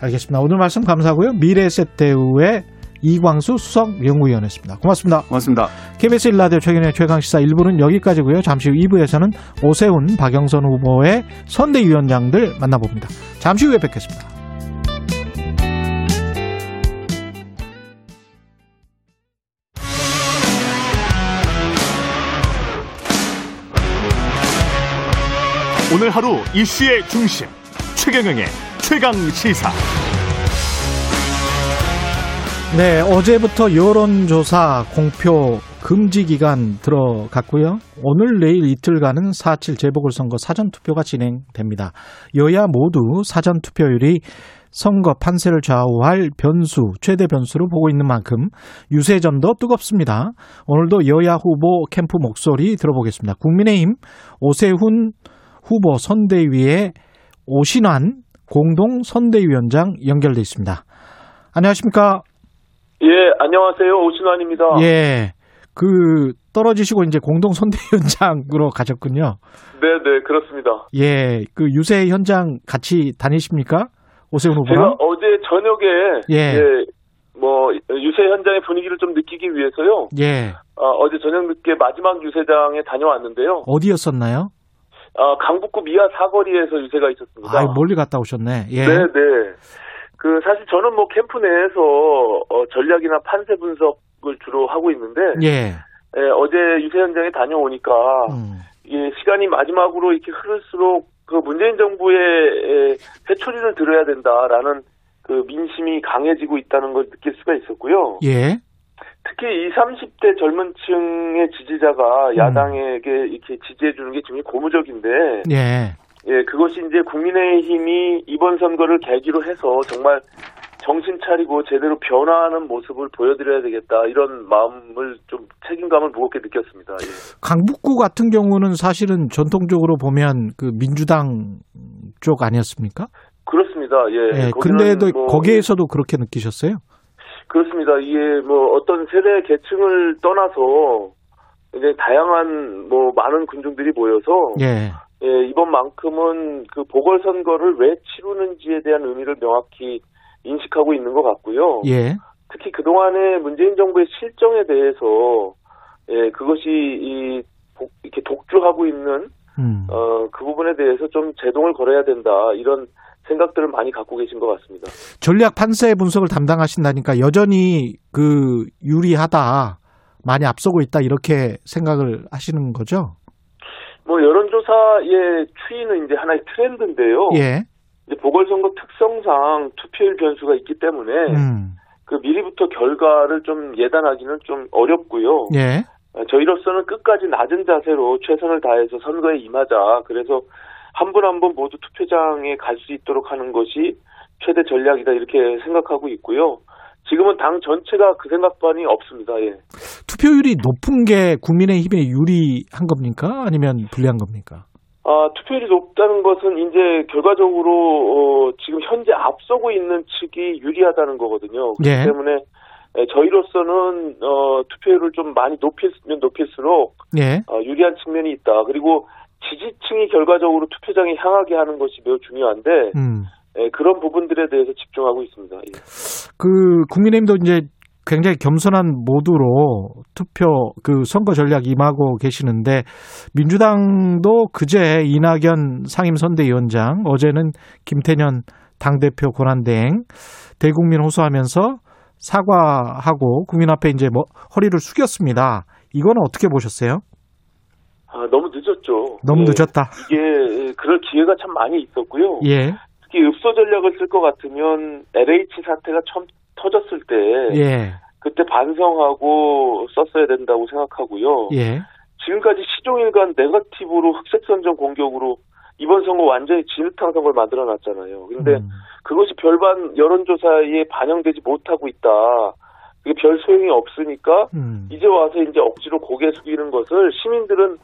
알겠습니다. 오늘 말씀 감사하고요. 미래세대우의 이광수 수석 연구위원이었습니다. 고맙습니다. 고맙습니다. KBS 일라디오 최근의 최강시사 1부는 여기까지고요. 잠시 후 2부에서는 오세훈, 박영선 후보의 선대위원장들 만나봅니다. 잠시 후에 뵙겠습니다. 오늘 하루 이슈의 중심 최경영의 최강 시사. 네, 어제부터 여론조사 공표 금지 기간 들어갔고요. 오늘 내일 이틀간은 4.7 재보궐선거 사전투표가 진행됩니다. 여야 모두 사전투표율이 선거 판세를 좌우할 변수, 최대 변수로 보고 있는 만큼 유세전도 뜨겁습니다. 오늘도 여야 후보 캠프 목소리 들어보겠습니다. 국민의힘 오세훈 후보 선대위의 오신환 공동 선대위원장 연결돼 있습니다. 안녕하십니까? 예, 안녕하세요. 오신환입니다. 예. 그 떨어지시고 이제 공동 선대위원장으로 가셨군요. 네, 네, 그렇습니다. 예. 그 유세 현장 같이 다니십니까? 오세훈 제가 후보랑? 어제 저녁에 예. 뭐 유세 현장의 분위기를 좀 느끼기 위해서요. 예. 어, 제 저녁 늦게 마지막 유세장에 다녀왔는데요. 어디였었나요? 어, 강북구 미아 사거리에서 유세가 있었습니다. 아, 멀리 갔다 오셨네. 예. 네, 네. 그 사실 저는 뭐 캠프 내에서 어, 전략이나 판세 분석을 주로 하고 있는데 예. 예, 어제 유세 현장에 다녀오니까 음. 예, 시간이 마지막으로 이렇게 흐를수록 그 문재인 정부의 에, 회초리를 들어야 된다라는 그 민심이 강해지고 있다는 걸 느낄 수가 있었고요. 예. 특히 20, 30대 젊은 층의 음. 지지자가 야당에게 이렇게 지지해 주는 게 굉장히 고무적인데, 예. 예, 그것이 이제 국민의힘이 이번 선거를 계기로 해서 정말 정신 차리고 제대로 변화하는 모습을 보여드려야 되겠다 이런 마음을 좀 책임감을 무겁게 느꼈습니다. 예. 강북구 같은 경우는 사실은 전통적으로 보면 그 민주당 쪽 아니었습니까? 그렇습니다. 예. 예, 근데도 뭐- 거기에서도 그렇게 느끼셨어요? 그렇습니다. 이게 뭐 어떤 세대 계층을 떠나서 이제 다양한 뭐 많은 군중들이 모여서 예. 예, 이번만큼은 그 보궐선거를 왜 치르는지에 대한 의미를 명확히 인식하고 있는 것 같고요. 예. 특히 그동안의 문재인 정부의 실정에 대해서 예, 그것이 이 복- 이렇게 독주하고 있는 음. 어, 그 부분에 대해서 좀 제동을 걸어야 된다. 이런 생각들을 많이 갖고 계신 것 같습니다. 전략 판세 분석을 담당하신다니까 여전히 그 유리하다. 많이 앞서고 있다 이렇게 생각을 하시는 거죠? 뭐 여론조사의 추이는 이제 하나의 트렌드인데요. 예. 이제 보궐선거 특성상 투표율 변수가 있기 때문에 음. 그 미리부터 결과를 좀 예단하기는 좀 어렵고요. 예. 어, 저희로서는 끝까지 낮은 자세로 최선을 다해서 선거에 임하자. 그래서 한 분 한 분 모두 투표장에 갈 수 있도록 하는 것이 최대 전략이다 이렇게 생각하고 있고요. 지금은 당 전체가 그 생각반이 없습니다. 예. 투표율이 높은 게 국민의힘에 유리한 겁니까? 아니면 불리한 겁니까? 아, 투표율이 높다는 것은 이제 결과적으로 어, 지금 현재 앞서고 있는 측이 유리하다는 거거든요. 그렇기 예. 때문에 에, 저희로서는 어, 투표율을 좀 많이 높이면 높일수록 예. 어, 유리한 측면이 있다. 그리고 지지층이 결과적으로 투표장에 향하게 하는 것이 매우 중요한데 음. 에, 그런 부분들에 대해서 집중하고 있습니다. 예. 그 국민의힘도 이제 굉장히 겸손한 모두로 투표 그 선거 전략 임하고 계시는데 민주당도 그제 이낙연 상임선대위원장 어제는 김태년 당대표 권한대행 대국민 호소하면서 사과하고 국민 앞에 이제 뭐 허리를 숙였습니다. 이거는 어떻게 보셨어요? 아, 너무 늦었죠. 너무 예, 늦었다. 이게 그럴 기회가 참 많이 있었고요. 예. 특히 읍소 전략을 쓸 것 같으면 LH 사태가 처음 터졌을 때 예. 그때 반성하고 썼어야 된다고 생각하고요. 예. 지금까지 시종일관 네거티브로 흑색 선전 공격으로 이번 선거 완전히 진흙탕 선거를 만들어 놨잖아요. 근데 음. 그것이 별반 여론조사에 반영되지 못하고 있다. 그게 별 소용이 없으니까 음. 이제 와서 이제 억지로 고개 숙이는 것을 시민들은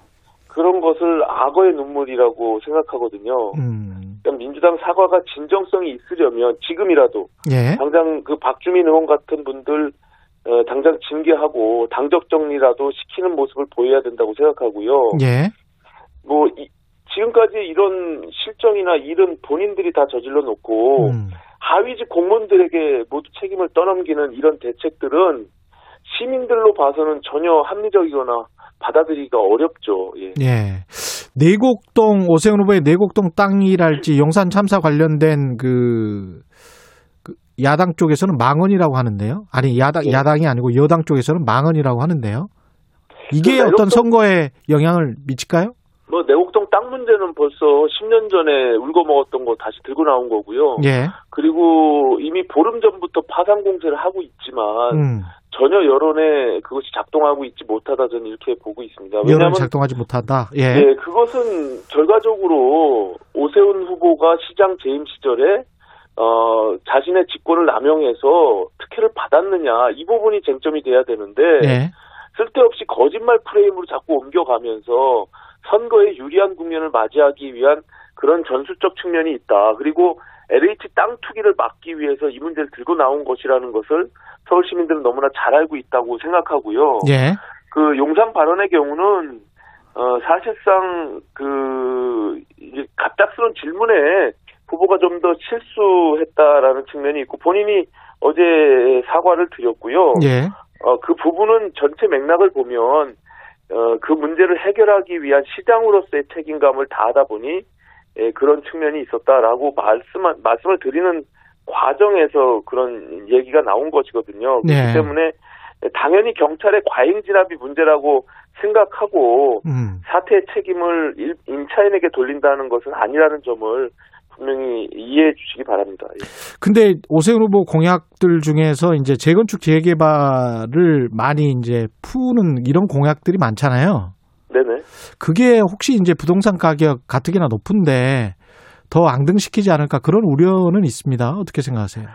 그런 것을 악어의 눈물이라고 생각하거든요. 음. 그러니까 민주당 사과가 진정성이 있으려면 지금이라도 예. 당장 그 박주민 의원 같은 분들 어, 당장 징계하고 당적 정리라도 시키는 모습을 보여야 된다고 생각하고요. 예. 뭐 이- 지금까지 이런 실정이나 일은 본인들이 다 저질러 놓고 음. 하위직 공무원들에게 모두 책임을 떠넘기는 이런 대책들은 시민들로 봐서는 전혀 합리적이거나 받아들이기가 어렵죠. 예. 예. 내곡동 오세훈 후보의 내곡동 땅이랄지 용산 참사 관련된 그, 그 야당 쪽에서는 망언이라고 하는데요. 아니 야당 예. 야당이 아니고 여당 쪽에서는 망언이라고 하는데요. 이게 그 어떤 선거에 영향을 미칠까요? 뭐 내곡동 땅 문제는 벌써 10년 전에 울고 먹었던 거 다시 들고 나온 거고요. 예. 그리고 이미 보름 전부터 파상 공세를 하고 있지만 음. 전혀 여론에 그것이 작동하고 있지 못하다 저는 이렇게 보고 있습니다. 여론 왜냐하면 작동하지 못한다. 예. 네, 그것은 결과적으로 오세훈 후보가 시장 재임 시절에 어, 자신의 직권을 남용해서 특혜를 받았느냐 이 부분이 쟁점이 돼야 되는데 예. 쓸데없이 거짓말 프레임으로 자꾸 옮겨가면서 선거에 유리한 국면을 맞이하기 위한 그런 전술적 측면이 있다. 그리고 LH 땅 투기를 막기 위해서 이 문제를 들고 나온 것이라는 것을 서울 시민들은 너무나 잘 알고 있다고 생각하고요. 예. 그 용산 발언의 경우는 어 사실상 그 이제 갑작스러운 질문에 후보가 좀 더 실수했다라는 측면이 있고 본인이 어제 사과를 드렸고요. 예. 어그 부분은 전체 맥락을 보면 어그 문제를 해결하기 위한 시장으로서의 책임감을 다하다 보니 예, 그런 측면이 있었다라고 말씀 말씀을 드리는 과정에서 그런 얘기가 나온 것이거든요. 그렇기 네. 때문에 당연히 경찰의 과잉 진압이 문제라고 생각하고 음. 사태의 책임을 일- 임차인에게 돌린다는 것은 아니라는 점을 분명히 이해해 주시기 바랍니다. 예. 근데 오세훈 후보 공약들 중에서 이제 재건축 재개발을 많이 이제 푸는 이런 공약들이 많잖아요. 네네. 그게 혹시 이제 부동산 가격 가뜩이나 높은데 더 앙등시키지 않을까 그런 우려는 있습니다. 어떻게 생각하세요?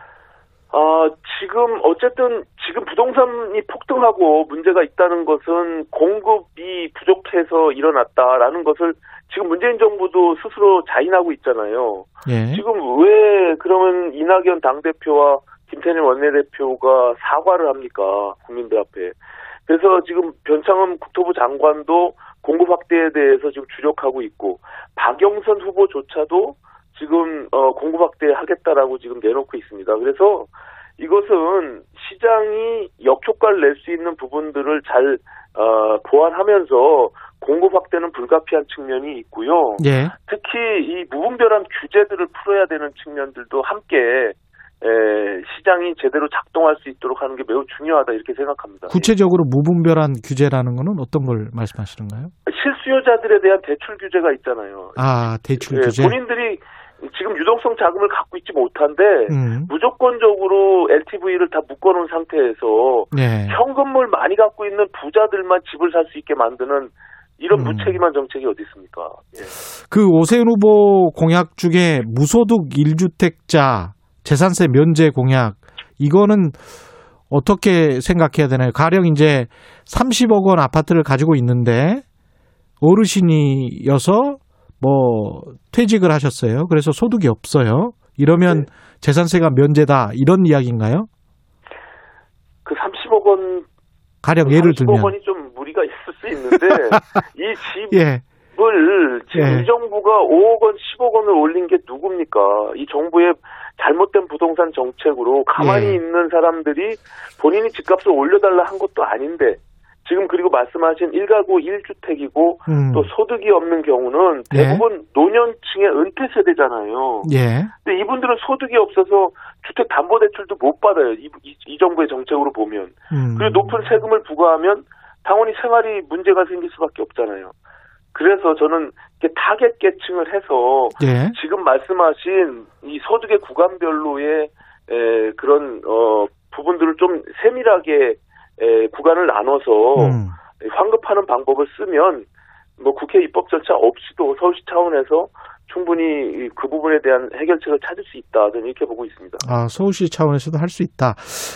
아, 지금 어쨌든 지금 부동산이 폭등하고 문제가 있다는 것은 공급이 부족해서 일어났다라는 것을 지금 문재인 정부도 스스로 자인하고 있잖아요. 예. 지금 왜 그러면 이낙연 당대표와 김태년 원내대표가 사과를 합니까? 국민들 앞에. 그래서 지금 변창흠 국토부 장관도 공급 확대에 대해서 지금 주력하고 있고 박영선 후보조차도 지금 어, 공급 확대하겠다라고 지금 내놓고 있습니다. 그래서 이것은 시장이 역효과를 낼 수 있는 부분들을 잘 어, 보완하면서 공급 확대는 불가피한 측면이 있고요. 예. 특히 이 무분별한 규제들을 풀어야 되는 측면들도 함께 에, 시장이 제대로 작동할 수 있도록 하는 게 매우 중요하다 이렇게 생각합니다. 구체적으로 무분별한 규제라는 거는 어떤 걸 말씀하시는가요? 실수요자들에 대한 대출 규제가 있잖아요. 아, 대출 예, 규제. 본인들이 지금 유동성 자금을 갖고 있지 못한데 음. 무조건적으로 LTV를 다 묶어놓은 상태에서 예. 현금을 많이 갖고 있는 부자들만 집을 살 수 있게 만드는 이런 음. 무책임한 정책이 어디 있습니까? 예. 그 오세훈 후보 공약 중에 무소득 1주택자 재산세 면제 공약 이거는 어떻게 생각해야 되나요? 가령 이제 30억 원 아파트를 가지고 있는데 어르신이어서 뭐 퇴직을 하셨어요. 그래서 소득이 없어요. 이러면 네. 재산세가 면제다 이런 이야기인가요? 그 30억 원, 가령 예를 30억 들면 원이 좀 무리가 있을 수 있는데 이 집, 예. 을 지금 예. 이 정부가 5억 원, 10억 원을 올린 게 누굽니까? 이 정부의 잘못된 부동산 정책으로 가만히 예. 있는 사람들이 본인이 집값을 올려달라 한 것도 아닌데 지금 그리고 말씀하신 1가구 1주택이고 음. 또 소득이 없는 경우는 예. 대부분 노년층의 은퇴 세대잖아요. 예. 근데 이분들은 소득이 없어서 주택 담보 대출도 못 받아요. 이, 이- 이 정부의 정책으로 보면. 음. 그리고 높은 세금을 부과하면 당연히 생활이 문제가 생길 수밖에 없잖아요. 그래서 저는 이렇게 타겟 계층을 해서 예. 지금 말씀하신 이 소득의 구간별로의 에, 그런 어, 부분들을 좀 세밀하게 에, 구간을 나눠서 음. 환급하는 방법을 쓰면 뭐 국회 입법 절차 없이도 서울시 차원에서 충분히 그 부분에 대한 해결책을 찾을 수 있다. 저는 이렇게 보고 있습니다. 아, 서울시 차원에서도 할 수 있다.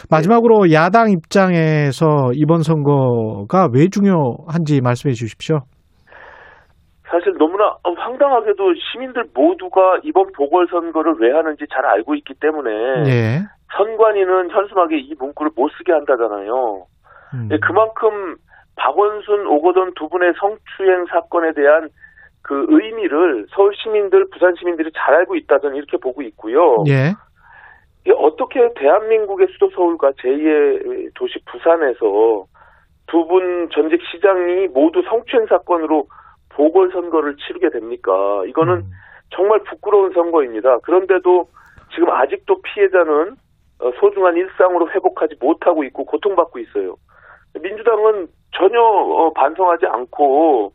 마지막으로 야당 입장에서 이번 선거가 왜 중요한지 말씀해 주십시오. 사실 너무나 황당하게도 시민들 모두가 이번 보궐선거를 왜 하는지 잘 알고 있기 때문에 예. 선관위는 현수막에 이 문구를 못 쓰게 한다잖아요. 음. 예, 그만큼 박원순, 오거돈 두 분의 성추행 사건에 대한 그 의미를 서울 시민들, 부산 시민들이 잘 알고 있다 저는 이렇게 보고 있고요. 예. 어떻게 대한민국의 수도 서울과 제2의 도시 부산에서 두 분 전직 시장이 모두 성추행 사건으로 보궐선거를 치르게 됩니까? 이거는 음. 정말 부끄러운 선거입니다. 그런데도 지금 아직도 피해자는 어, 소중한 일상으로 회복하지 못하고 있고 고통받고 있어요. 민주당은 전혀 어, 반성하지 않고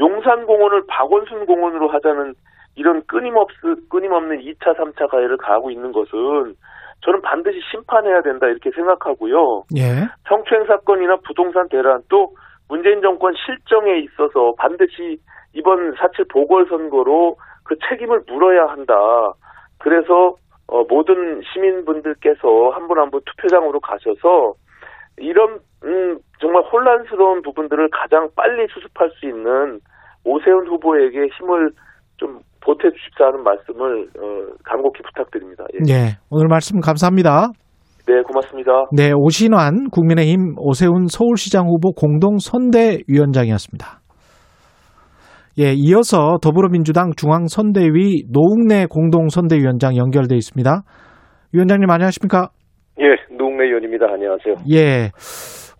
용산공원을 박원순 공원으로 하자는 이런 끊임없, 끊임없는 2차, 3차 가해를 가하고 있는 것은 저는 반드시 심판해야 된다 이렇게 생각하고요. 예. 성추행 사건이나 부동산 대란 또 문재인 정권 실정에 있어서 반드시 이번 4.7 보궐선거로 그 책임을 물어야 한다. 그래서 어, 모든 시민분들께서 한분 한 분 투표장으로 가셔서 이런 음, 정말 혼란스러운 부분들을 가장 빨리 수습할 수 있는 오세훈 후보에게 힘을 좀 보태주십사는 말씀을 어, 간곡히 부탁드립니다. 예. 예. 오늘 말씀 감사합니다. 네, 고맙습니다. 네, 오신환 국민의힘 오세훈 서울시장 후보 공동 선대위원장이었습니다. 예, 이어서 더불어민주당 중앙선대위 노웅래 공동 선대위원장 연결돼 있습니다. 위원장님 안녕하십니까? 예, 노웅래 의원입니다. 안녕하세요. 예.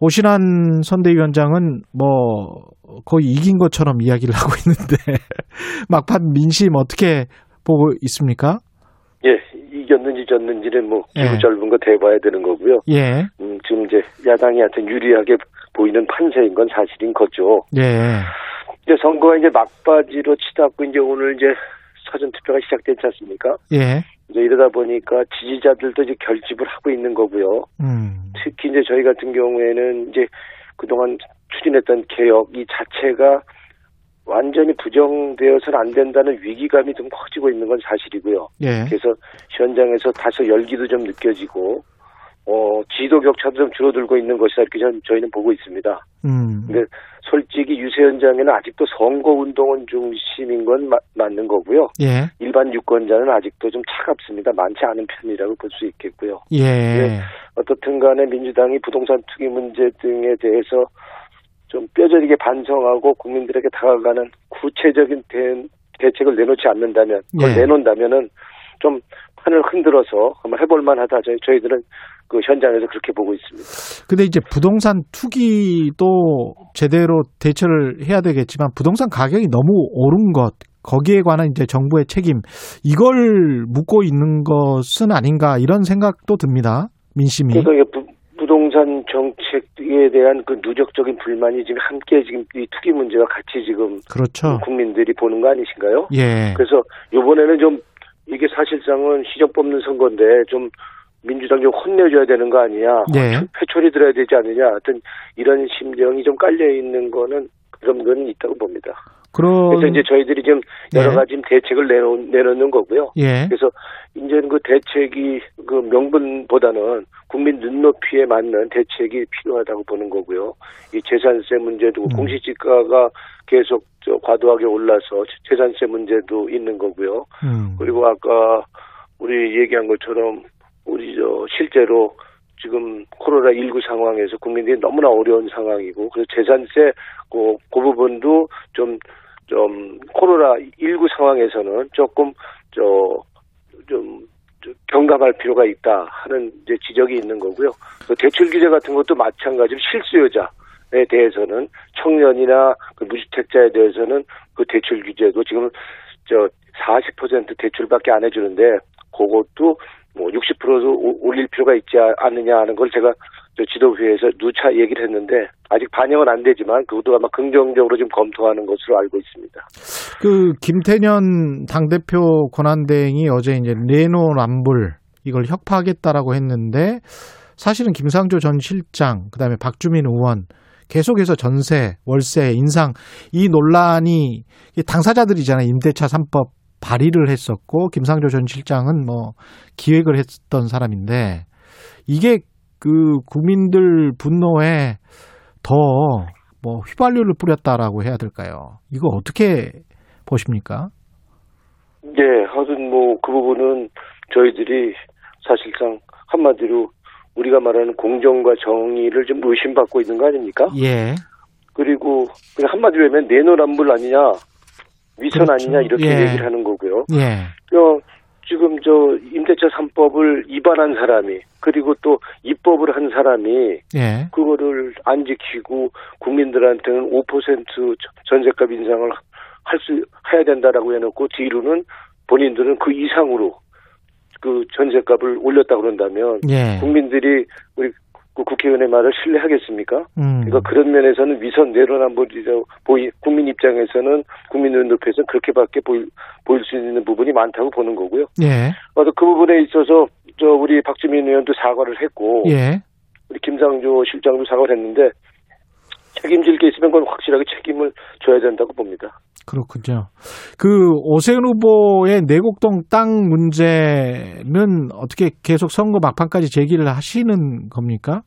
오신환 선대위원장은 뭐 거의 이긴 것처럼 이야기를 하고 있는데 막판 민심 어떻게 보고 있습니까? 예, 이겼는지 졌는지는 뭐 기후 예. 짧은 거 대봐야 되는 거고요. 예. 음, 지금 이제 야당이 하여튼 유리하게 보이는 판세인 건 사실인 거죠. 예. 이제 선거가 이제 막바지로 치닫고 이제 오늘 이제 사전 투표가 시작됐지 않습니까? 예. 이제 이러다 보니까 지지자들도 이제 결집을 하고 있는 거고요. 음. 특히 이제 저희 같은 경우에는 이제 그동안 추진했던 개혁 이 자체가 완전히 부정되어서는 안 된다는 위기감이 좀 커지고 있는 건 사실이고요. 예. 그래서 현장에서 다소 열기도 좀 느껴지고 어, 지도 격차도 좀 줄어들고 있는 것이다 이렇게 전, 저희는 보고 있습니다. 음. 근데 솔직히 유세 현장에는 아직도 선거 운동원 중심인 건 마- 맞는 거고요. 예. 일반 유권자는 아직도 좀 차갑습니다. 많지 않은 편이라고 볼 수 있겠고요. 예. 네. 어떻든 간에 민주당이 부동산 투기 문제 등에 대해서 좀 뼈저리게 반성하고 국민들에게 다가가는 구체적인 대, 대책을 내놓지 않는다면, 그걸 예. 내놓는다면은 좀 판을 흔들어서 한번 해볼 만하다. 저희, 저희들은 그 현장에서 그렇게 보고 있습니다. 근데 이제 부동산 투기도 제대로 대처를 해야 되겠지만 부동산 가격이 너무 오른 것 거기에 관한 이제 정부의 책임 이걸 묻고 있는 것은 아닌가 이런 생각도 듭니다. 민심이. 그러니까 정책에 대한 그 누적적인 불만이 지금 함께 지금 이 투기 문제와 같이 지금 그렇죠. 국민들이 보는 거 아니신가요? 예. 그래서 이번에는 좀 이게 사실상은 시정 뽑는 선거인데 좀 민주당 좀 혼내줘야 되는 거 아니냐? 예. 회초리 들어야 되지 않느냐? 하여튼 이런 심정이 좀 깔려 있는 거는 그런 건 있다고 봅니다. 그런 그래서 이제 저희들이 좀 여러 예. 가지 대책을 내놓, 내놓는 거고요. 예. 그래서 이제는 그 대책이 그 명분보다는 국민 눈높이에 맞는 대책이 필요하다고 보는 거고요. 이 재산세 문제도 음. 공시지가가 계속 저 과도하게 올라서 재산세 문제도 있는 거고요. 음. 그리고 아까 우리 얘기한 것처럼 우리 저 실제로 지금 코로나 19 상황에서 국민들이 너무나 어려운 상황이고 그래서 재산세 그, 그 부분도 좀좀 코로나 19 상황에서는 조금 저좀 경감할 필요가 있다 하는 이제 지적이 있는 거고요. 그 대출 규제 같은 것도 마찬가지로 실수요자에 대해서는 청년이나 그 무주택자에 대해서는 그 대출 규제도 지금 저 40% 대출밖에 안 해주는데 그것도 뭐 60%도 올릴 필요가 있지 않느냐 하는 걸 제가 저 지도회에서 누차 얘기를 했는데 아직 반영은 안 되지만 그것도 아마 긍정적으로 좀 검토하는 것으로 알고 있습니다. 그 김태년 당대표 권한대행이 어제 이제 내노남불 이걸 협파하겠다라고 했는데 사실은 김상조 전 실장 그다음에 박주민 의원 계속해서 전세, 월세, 인상 이 논란이 이 당사자들이잖아요. 임대차 3법 발의를 했었고 김상조 전 실장은 뭐 기획을 했던 사람인데 이게 그 국민들 분노에 더 뭐 휘발유를 뿌렸다라고 해야 될까요? 이거 어떻게 보십니까? 네, 하여튼 뭐 그 부분은 저희들이 사실상 한마디로 우리가 말하는 공정과 정의를 좀 의심받고 있는 거 아닙니까? 예. 그리고 그냥 한마디로 하면 내노란불 아니냐, 위선 그렇죠. 아니냐 이렇게 예. 얘기를 하는 거고요. 예. 어, 지금 저 임대차 3법을 위반한 사람이 그리고 또 입법을 한 사람이 예. 그거를 안 지키고 국민들한테는 5% 전세값 인상을 할 수 해야 된다라고 해놓고 뒤로는 본인들은 그 이상으로 그 전세값을 올렸다 그런다면 예. 국민들이 우리 그 국회의원의 말을 신뢰하겠습니까? 음. 그러니까 그런 면에서는 위선 내로남불이죠. 보이 국민 입장에서는 국민 눈높이에서는 그렇게밖에 보일, 보일 수 있는 부분이 많다고 보는 거고요. 예. 그래서 그 부분에 있어서 저 우리 박주민 의원도 사과를 했고 예. 우리 김상조 실장도 사과를 했는데 책임질 게 있으면 그건 확실하게 책임을 져야 된다고 봅니다. 그렇군요. 그 오세훈 후보의 내곡동 땅 문제는 어떻게 계속 선거 막판까지 제기를 하시는 겁니까?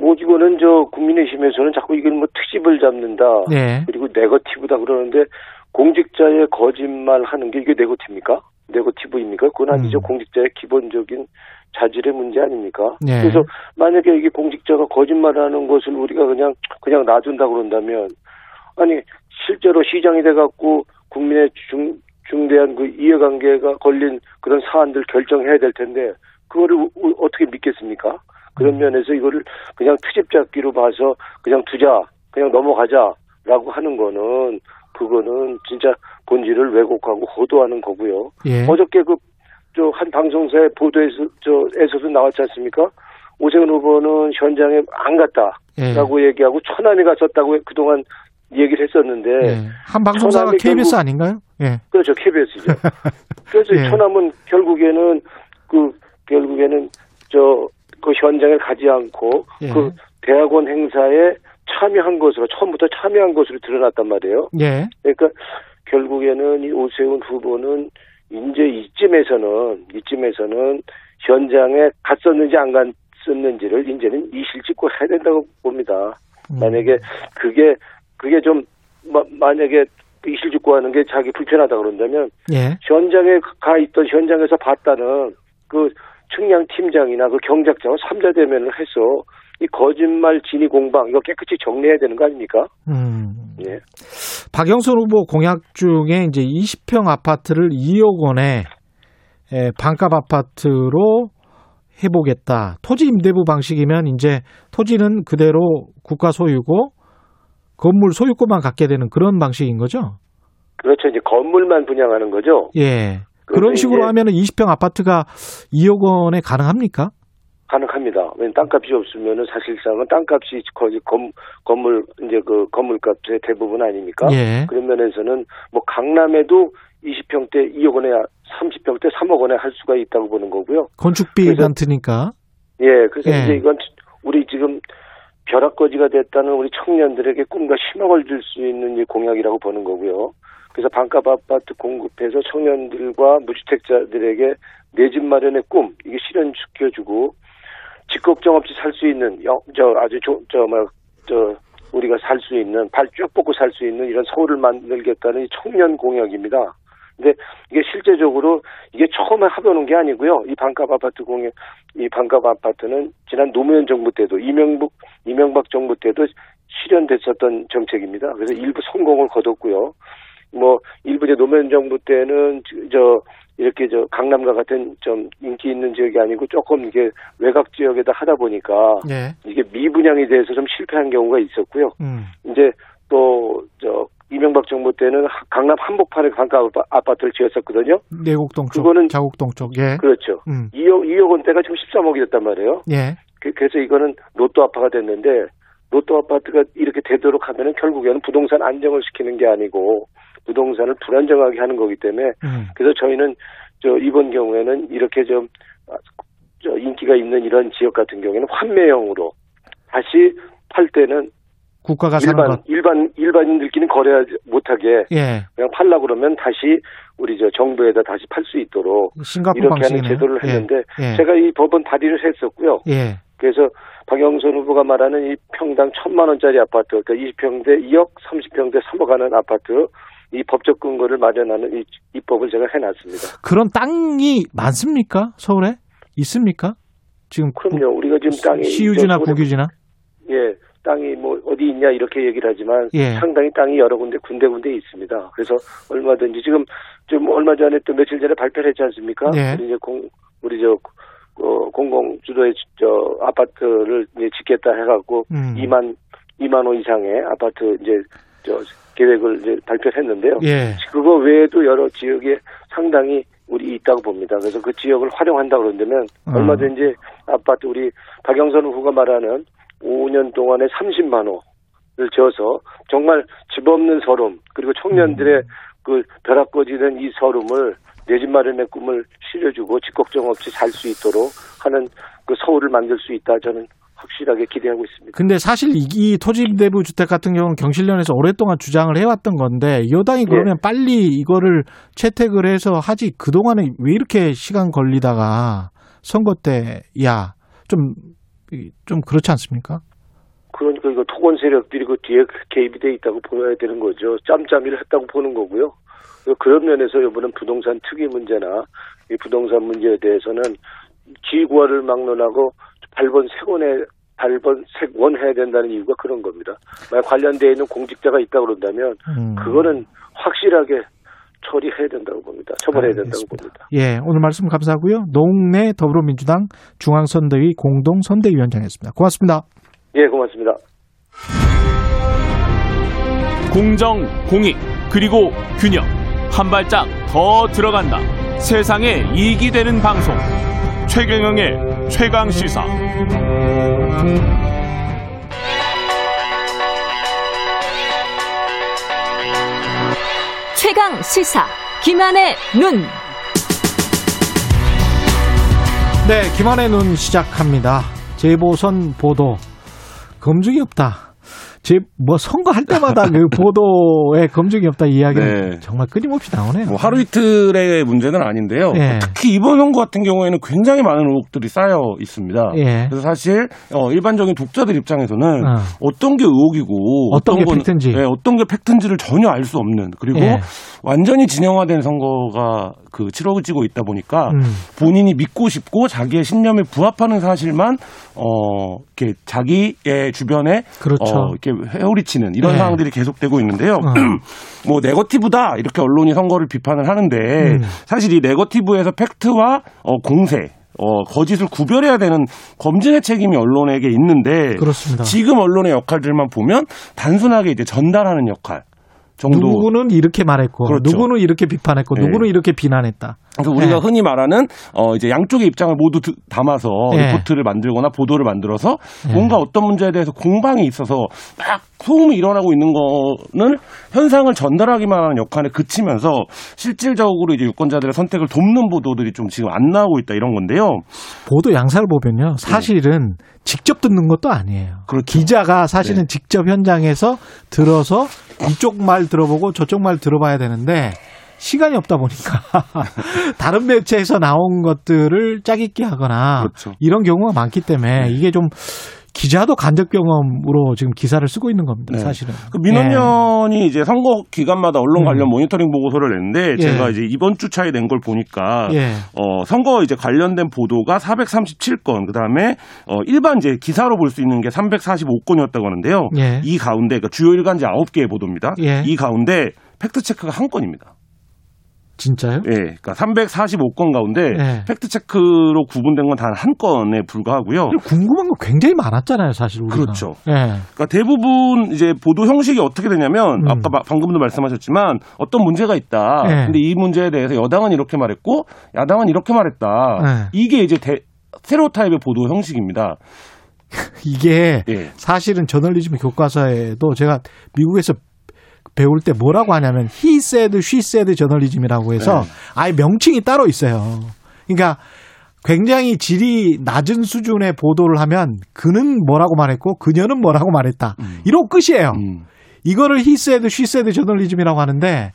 뭐 이거는 저 국민의힘에서는 자꾸 이걸 뭐 특집을 잡는다. 네. 그리고 네거티브다 그러는데 공직자의 거짓말 하는 게 이게 네거티입니까? 네거티브입니까? 그건 아니죠. 음. 공직자의 기본적인 자질의 문제 아닙니까? 네. 그래서 만약에 이게 공직자가 거짓말하는 것을 우리가 그냥 그냥 놔둔다 그런다면 아니 실제로 시장이 돼갖고 국민의 중 중대한 그 이해관계가 걸린 그런 사안들 결정해야 될 텐데 그거를 어떻게 믿겠습니까? 그런 면에서 이거를 그냥 트집 잡기로 봐서 그냥 두자, 그냥 넘어가자라고 하는 거는 그거는 진짜 본질을 왜곡하고 호도하는 거고요. 예. 어저께 그 저 한 방송사의 보도에서 저에서도 나왔지 않습니까? 오세훈 후보는 현장에 안 갔다라고 예. 얘기하고 처남이 갔었다고 그동안 얘기를 했었는데 예. 한 방송사가 KBS 결국- 아닌가요? 예. 그렇죠 KBS죠. 그래서 예. 처남은 결국에는 그 결국에는 저 그 현장에 가지 않고 예. 그 대학원 행사에 참여한 것으로 처음부터 참여한 것으로 드러났단 말이에요. 예. 그러니까 결국에는 이 오세훈 후보는 이제 이쯤에서는 이쯤에서는 현장에 갔었는지 안 갔었는지를 이제는 이실직고 해야 된다고 봅니다. 음. 만약에 그게 그게 좀 마- 만약에 이실직고 하는 게 자기 불편하다 그런다면 예. 현장에 가 있던 현장에서 봤다는 그 측량 팀장이나 그 경작자와 삼자 대면을 해서 이 거짓말 진위 공방 이거 깨끗이 정리해야 되는 거 아닙니까? 음. 예. 박영선 후보 공약 중에 이제 20평 아파트를 2억 원에 에, 반값 아파트로 해보겠다. 토지 임대부 방식이면 이제 토지는 그대로 국가 소유고 건물 소유권만 갖게 되는 그런 방식인 거죠. 그렇죠. 이제 건물만 분양하는 거죠. 예. 그런 식으로 하면은 20평 아파트가 2억 원에 가능합니까? 가능합니다. 왜냐면 땅값이 없으면은 사실상은 땅값이 거의 건, 건물 이제 그 건물값의 대부분 아닙니까? 예. 그런 면에서는 뭐 강남에도 20평대 2억 원에 30평대 3억 원에 할 수가 있다고 보는 거고요. 건축비 그래서- 단트니까. 예, 그래서 예. 이제 이건 우리 지금 벼락거지가 됐다는 우리 청년들에게 꿈과 희망을 줄 수 있는 이 공약이라고 보는 거고요. 그래서 반값 아파트 공급해서 청년들과 무주택자들에게 내 집 마련의 꿈 이게 실현시켜주고 집 걱정 없이 살 수 있는 영- 저 아주 저뭐저 우리가 살 수 있는 발 쭉 뻗고 살 수 있는 이런 서울을 만들겠다는 이 청년 공약입니다. 근데 이게 실제적으로 이게 처음에 해보는 게 아니고요. 이 반값 아파트 공약, 이 반값 아파트는 지난 노무현 정부 때도 이명박 이명박 정부 때도 실현됐었던 정책입니다. 그래서 일부 성공을 거뒀고요. 뭐 일부 이제 노무현 정부 때는 저- 저 이렇게 저 강남과 같은 좀 인기 있는 지역이 아니고 조금 이게 외곽 지역에다 하다 보니까 예. 이게 미분양이 돼서 좀 실패한 경우가 있었고요. 음. 이제 또 저 이명박 정부 때는 하- 강남 한복판에 아파- 아파트를 지었었거든요. 내곡동 쪽, 그거는- 자곡동 쪽. 예. 그렇죠. 음. 2억 2억 원대가 지금 13억이었단 말이에요. 예. 그- 그래서 이거는 로또 아파가 됐는데 로또 아파트가 이렇게 되도록 하면은 결국에는 부동산 안정을 시키는 게 아니고 부동산을 불안정하게 하는 거기 때문에 음. 그래서 저희는 저 이번 경우에는 이렇게 좀 아, 저 인기가 있는 이런 지역 같은 경우에는 환매형으로 다시 팔 때는 국가가 일반 것. 일반 일반인들끼리 거래 못하게 예. 그냥 팔라 그러면 다시 우리 저 정부에다 다시 팔 수 있도록 싱가포르 이렇게 방식이네요. 하는 제도를 예. 했는데 예. 제가 이 법원 발의를 했었고요. 예. 그래서 박영선 후보가 말하는 이 평당 천만 원짜리 아파트, 그러니까 20평대 2억, 30평대 3억 하는 아파트 이 법적 근거를 마련하는 이 입법을 제가 해놨습니다. 그런 땅이 많습니까? 서울에? 있습니까? 지금 그럼요. 우리가 지금 땅이 시유지나 국유지나? 예, 땅이 뭐 어디 있냐 이렇게 얘기를 하지만 예. 상당히 땅이 여러 군데 군데군데 있습니다. 그래서 얼마든지 지금 좀 얼마 전에 또 며칠 전에 발표를 했지 않습니까? 예. 우리 이제 공 우리 저 어, 공공 주도의 저 아파트를 이제 짓겠다 해갖고 음. 2만 2만 원 이상의 아파트 이제 저 계획을 이제 발표를 했는데요. 예. 그거 외에도 여러 지역에 상당히 우리 있다고 봅니다. 그래서 그 지역을 활용한다 그런다면 음. 얼마든지 아파트 우리 박영선 후보가 말하는 5년 동안에 30만 호를 지어서 정말 집 없는 서름 그리고 청년들의 그 벼락거지는 이 서름을 내 집 마련의 꿈을 실려주고 집 걱정 없이 살 수 있도록 하는 그 서울을 만들 수 있다 저는 확실하게 기대하고 있습니다. 근데 사실 이, 이 토지임대부 주택 같은 경우는 경실련에서 오랫동안 주장을 해왔던 건데 예. 여당이 그러면 빨리 이거를 채택을 해서 하지 그 동안에 왜 이렇게 시간 걸리다가 선거 때야 좀 좀 그렇지 않습니까? 그러니까 이거 토건 세력들이 그 뒤에 개입이 돼 있다고 보여야 되는 거죠. 짬짬이를 했다고 보는 거고요. 그런 면에서 이번엔 부동산 특위 문제나 이 부동산 문제에 대해서는 지구화를 막론하고 발본 색원에 발본 색원 해야 된다는 이유가 그런 겁니다. 만약 관련되어 있는 공직자가 있다 그런다면 음. 그거는 확실하게 처리해야 된다고 봅니다. 처벌해야 된다고 알겠습니다. 봅니다. 예, 오늘 말씀 감사하고요. 노웅래 더불어민주당 중앙선대위 공동선대위원장이었습니다. 고맙습니다. 예, 고맙습니다. 공정, 공익, 그리고 균형. 한 발짝 더 들어간다. 세상에 이익이 되는 방송. 최경영의 최강 시사. 최강 시사 김한의 눈. 네, 김한의 눈 시작합니다. 재보선 보도 검증이 없다. 제뭐 선거할 때마다 그 보도에 검증이 없다 이야기는 네. 정말 끊임없이 나오네요. 뭐 하루 이틀의 문제는 아닌데요. 예. 특히 이번 선거 같은 경우에는 굉장히 많은 의혹들이 쌓여 있습니다. 예. 그래서 사실 어, 일반적인 독자들 입장에서는 어. 어떤 게 의혹이고 어떤 게 건- 팩트인지. 예, 어떤 게 팩트인지를 전혀 알 수 없는 그리고 예. 완전히 진영화된 선거가 그 치러지고 있다 보니까 음. 본인이 믿고 싶고 자기의 신념에 부합하는 사실만 어 이렇게 자기의 주변에 그렇죠. 어, 이렇게 회오리치는 이런 네. 상황들이 계속되고 있는데요. 어. 뭐 네거티브다 이렇게 언론이 선거를 비판을 하는데 음. 사실 이 네거티브에서 팩트와 어, 공세 어, 거짓을 구별해야 되는 검증의 책임이 언론에게 있는데 그렇습니다. 지금 언론의 역할들만 보면 단순하게 이제 전달하는 역할 정도 누구는 이렇게 말했고 그렇죠. 누구는 이렇게 비판했고 네. 누구는 이렇게 비난했다. 그래서 우리가 네. 흔히 말하는 어 이제 양쪽의 입장을 모두 드- 담아서 네. 리포트를 만들거나 보도를 만들어서 네. 뭔가 어떤 문제에 대해서 공방이 있어서 막 소음이 일어나고 있는 거는 현상을 전달하기만 하는 역할에 그치면서 실질적으로 이제 유권자들의 선택을 돕는 보도들이 좀 지금 안 나오고 있다 이런 건데요. 보도 양사를 보면요. 사실은 직접 듣는 것도 아니에요. 네. 그렇죠. 기자가 사실은 네. 직접 현장에서 들어서 이쪽 말 들어보고 저쪽 말 들어봐야 되는데 시간이 없다 보니까 다른 매체에서 나온 것들을 짜깁기 하거나 그렇죠. 이런 경우가 많기 때문에 이게 좀 기자도 간접 경험으로 지금 기사를 쓰고 있는 겁니다. 네. 사실은. 그 민원연이 이제 선거 기간마다 언론 관련 음. 모니터링 보고서를 냈는데 예. 제가 이제 이번 주 차에 낸 걸 보니까 예. 어, 선거 이제 관련된 보도가 437건, 그 다음에 어, 일반 이제 기사로 볼 수 있는 게 345건이었다고 하는데요. 예. 이 가운데 그러니까 주요 일간지 9개의 보도입니다. 예. 이 가운데 팩트 체크가 한 건입니다. 진짜요? 예, 그러니까 345건 가운데 예. 팩트 체크로 구분된 건 단 한 건에 불과하고요. 궁금한 거 굉장히 많았잖아요, 사실 우리가. 그렇죠. 예. 그러니까 대부분 이제 보도 형식이 어떻게 되냐면 음. 아까 마- 방금도 말씀하셨지만 어떤 문제가 있다. 네. 근데 이 문제에 대해서 여당은 이렇게 말했고 야당은 이렇게 말했다. 네. 이게 이제 대, 세로타입의 보도 형식입니다. 이게 예. 사실은 저널리즘 교과서에도 제가 미국에서 배울 때 뭐라고 하냐면 he said, she said 저널리즘이라고 해서 네. 아예 명칭이 따로 있어요. 그러니까 굉장히 질이 낮은 수준의 보도를 하면 그는 뭐라고 말했고 그녀는 뭐라고 말했다. 이러고 끝이에요. 음. 이거를 he said, she said 저널리즘이라고 하는데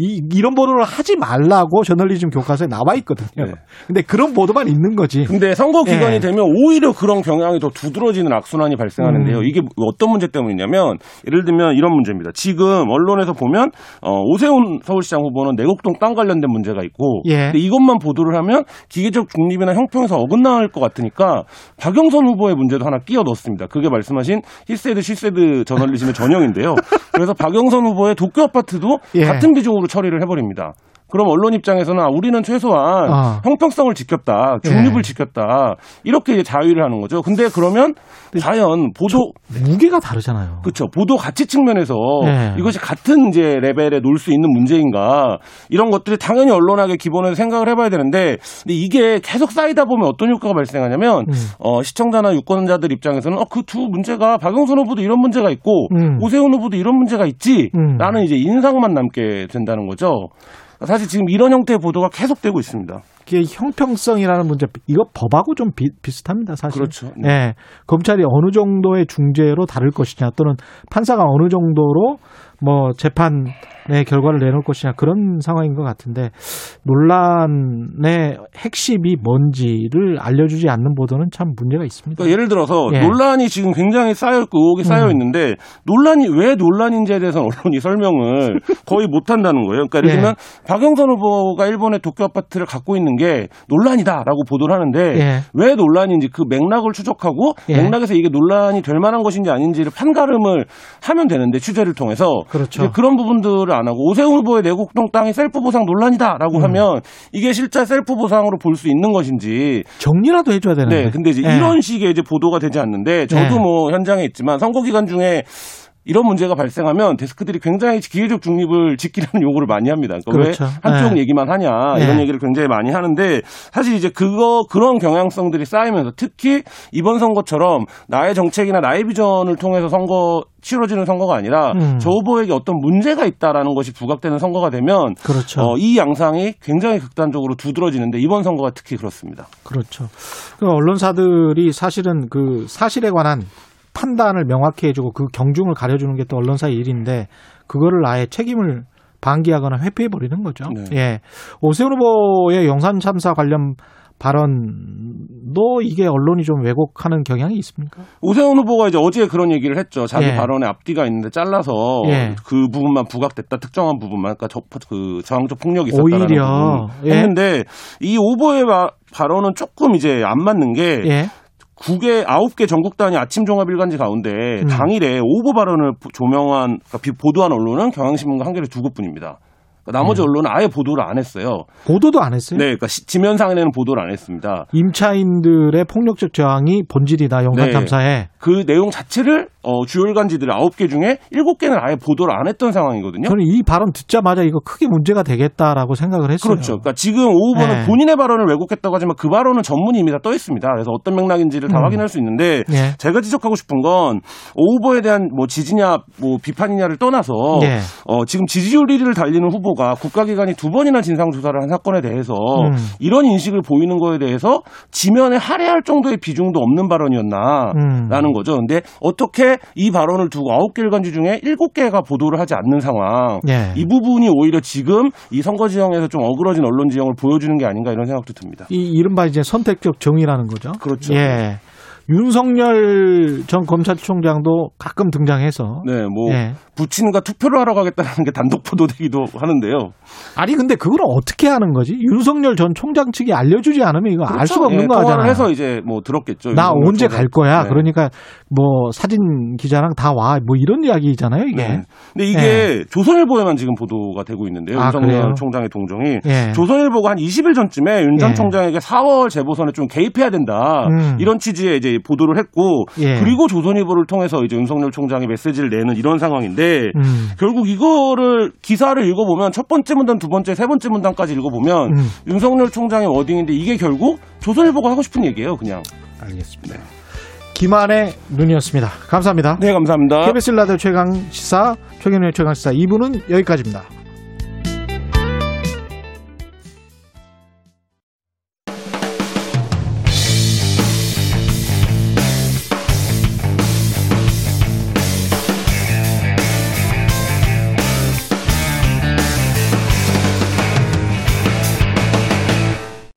이, 이런 보도를 하지 말라고 저널리즘 교과서에 나와 있거든요. 네. 근데 그런 보도만 있는 거지. 근데 선거 기간이 예. 되면 오히려 그런 경향이 더 두드러지는 악순환이 발생하는데요. 음. 이게 어떤 문제 때문이냐면 예를 들면 이런 문제입니다. 지금 언론에서 보면 어, 오세훈 서울시장 후보는 내곡동 땅 관련된 문제가 있고 예. 근데 이것만 보도를 하면 기계적 중립이나 형평에서 어긋날 것 같으니까 박영선 후보의 문제도 하나 끼워 넣었습니다. 그게 말씀하신 he said she said 저널리즘의 전형인데요. 그래서 박영선 후보의 도쿄 아파트도 예. 같은 비중으로 처리를 해버립니다. 그럼 언론 입장에서는 아, 우리는 최소한 아. 형평성을 지켰다, 중립을 예. 지켰다 이렇게 이제 자위를 하는 거죠. 근데 그러면 과연 보도 무게가 다르잖아요. 그렇죠 보도 가치 측면에서 예. 이것이 같은 이제 레벨에 놓을 수 있는 문제인가 이런 것들이 당연히 언론학의 기본에서 생각을 해봐야 되는데 근데 이게 계속 쌓이다 보면 어떤 효과가 발생하냐면 음. 어, 시청자나 유권자들 입장에서는 어, 그 두 문제가 박영선 후보도 이런 문제가 있고 음. 오세훈 후보도 이런 문제가 음. 있지라는 이제 인상만 남게 된다는 거죠. 사실 지금 이런 형태의 보도가 계속되고 있습니다. 이게 형평성이라는 문제 이거 법하고 좀 비, 비슷합니다 사실. 그렇죠. 네. 예, 검찰이 어느 정도의 중재로 다룰 것이냐 또는 판사가 어느 정도로 뭐 재판의 결과를 내놓을 것이냐 그런 상황인 것 같은데 논란의 핵심이 뭔지를 알려주지 않는 보도는 참 문제가 있습니다. 그러니까 예를 들어서 예. 논란이 지금 굉장히 쌓여 있고 의혹이 쌓여 음. 있는데 논란이 왜 논란인지에 대해서는 언론이 설명을 거의 못 한다는 거예요. 그러니까 예를 예. 들면 박영선 후보가 일본의 도쿄 아파트를 갖고 있는 게 논란이다라고 보도를 하는데 예. 왜 논란인지 그 맥락을 추적하고 예. 맥락에서 이게 논란이 될 만한 것인지 아닌지를 판가름을 하면 되는데 취재를 통해서 그렇죠. 그런 부분들을 안 하고 오세훈 후보의 내곡동 땅이 셀프 보상 논란이다라고 음. 하면 이게 실제 셀프 보상으로 볼 수 있는 것인지 정리라도 해줘야 되는데. 네, 근데 이제 예. 이런 식의 이제 보도가 되지 않는데 저도 네. 뭐 현장에 있지만 선거 기간 중에 이런 문제가 발생하면 데스크들이 굉장히 기회적 중립을 지키려는 요구를 많이 합니다. 그러니까 그렇죠. 왜 한쪽 네. 얘기만 하냐 네. 이런 얘기를 굉장히 많이 하는데 사실 이제 그거 그런 경향성들이 쌓이면서 특히 이번 선거처럼 나의 정책이나 나의 비전을 통해서 선거 치러지는 선거가 아니라 음. 저 후보에게 어떤 문제가 있다라는 것이 부각되는 선거가 되면 그렇죠. 어, 이 양상이 굉장히 극단적으로 두드러지는데 이번 선거가 특히 그렇습니다. 그렇죠. 그 언론사들이 사실은 그 사실에 관한 판단을 명확히 해주고 그 경중을 가려주는 게 또 언론사의 일인데 그거를 아예 책임을 방기하거나 회피해 버리는 거죠. 네. 예. 오세훈 후보의 용산 참사 관련 발언도 이게 언론이 좀 왜곡하는 경향이 있습니까? 오세훈 후보가 이제 어제 그런 얘기를 했죠. 자기 예. 발언에 앞뒤가 있는데 잘라서 예. 그 부분만 부각됐다. 특정한 부분만, 그러니까 저, 그 저항적 폭력이 있었다는 오히려, 부분 예. 했는데 이 오보의 바- 발언은 조금 이제 안 맞는 게 예. 9개, 9개 전국 단위 아침 종합 일간지 가운데 음. 당일에 오보 발언을 보- 조명한, 그러니까 비- 보도한 언론은 경향신문과 한겨레 두 곳뿐입니다. 그러니까 나머지 음. 언론은 아예 보도를 안 했어요. 보도도 안 했어요. 네, 그러니까 시- 지면상에는 보도를 안 했습니다. 임차인들의 폭력적 저항이 본질이다 용산 네. 그 내용 자체를 어, 주요 일간지들 9개 중에 7개는 아예 보도를 안 했던 상황이거든요. 저는 이 발언 듣자마자 이거 크게 문제가 되겠다라고 생각을 했어요. 그렇죠. 그러니까 지금 오 후보는 네. 본인의 발언을 왜곡했다고 하지만 그 발언은 전문이 이미 다 떠 있습니다. 그래서 어떤 맥락인지를 다 음. 확인할 수 있는데 예. 제가 지적하고 싶은 건 오 후보에 대한 뭐 지지냐 뭐 비판이냐를 떠나서 예. 어, 지금 지지율 1위를 달리는 후보가 국가기관이 두 번이나 진상조사를 한 사건에 대해서 음. 이런 인식을 보이는 거에 대해서 지면에 할애할 정도의 비중도 없는 발언이었나라는 음. 거죠. 근데 어떻게 이 발언을 두고 아홉 개 일간지 중에 일곱 개가 보도를 하지 않는 상황. 예. 이 부분이 오히려 지금 이 선거 지형에서 좀 어그러진 언론 지형을 보여주는 게 아닌가 이런 생각도 듭니다. 이 이른바 이제 선택적 정의라는 거죠. 그렇죠. 예. 윤석열 전 검찰총장도 가끔 등장해서 네, 뭐 예. 부친과 투표를 하러 가겠다는 게 단독 보도되기도 하는데요. 아니 근데 그걸 어떻게 하는 거지? 윤석열 전 총장 측이 알려주지 않으면 이거 알 수가 없는 예, 거잖아. 통화를 해서 이제 뭐 들었겠죠. 나 언제 총장. 갈 거야? 네. 그러니까 뭐 사진 기자랑 다 와. 뭐 이런 이야기잖아요, 이게. 네. 근데 이게 조선일보에만 지금 보도가 되고 있는데요. 아, 윤석열 그래요? 총장의 동정이 예. 조선일보가 한 20일 전쯤에 윤전 예. 총장에게 4월 재보선에 좀 개입해야 된다 음. 이런 취지의 이제 보도를 했고 예. 그리고 조선일보를 통해서 이제 윤석열 총장이 메시지를 내는 이런 상황인데 음. 결국 이거를 기사를 읽어보면 첫 번째 문단, 두 번째, 세 번째 문단까지 읽어보면 음. 윤석열 총장의 워딩인데 이게 결국 조선일보가 하고 싶은 얘기예요, 그냥. 알겠습니다. 김한의 눈이었습니다. 감사합니다. 네, 감사합니다. KBS 라디오 최강 시사, 최경련의 최강 시사 2부는 여기까지입니다.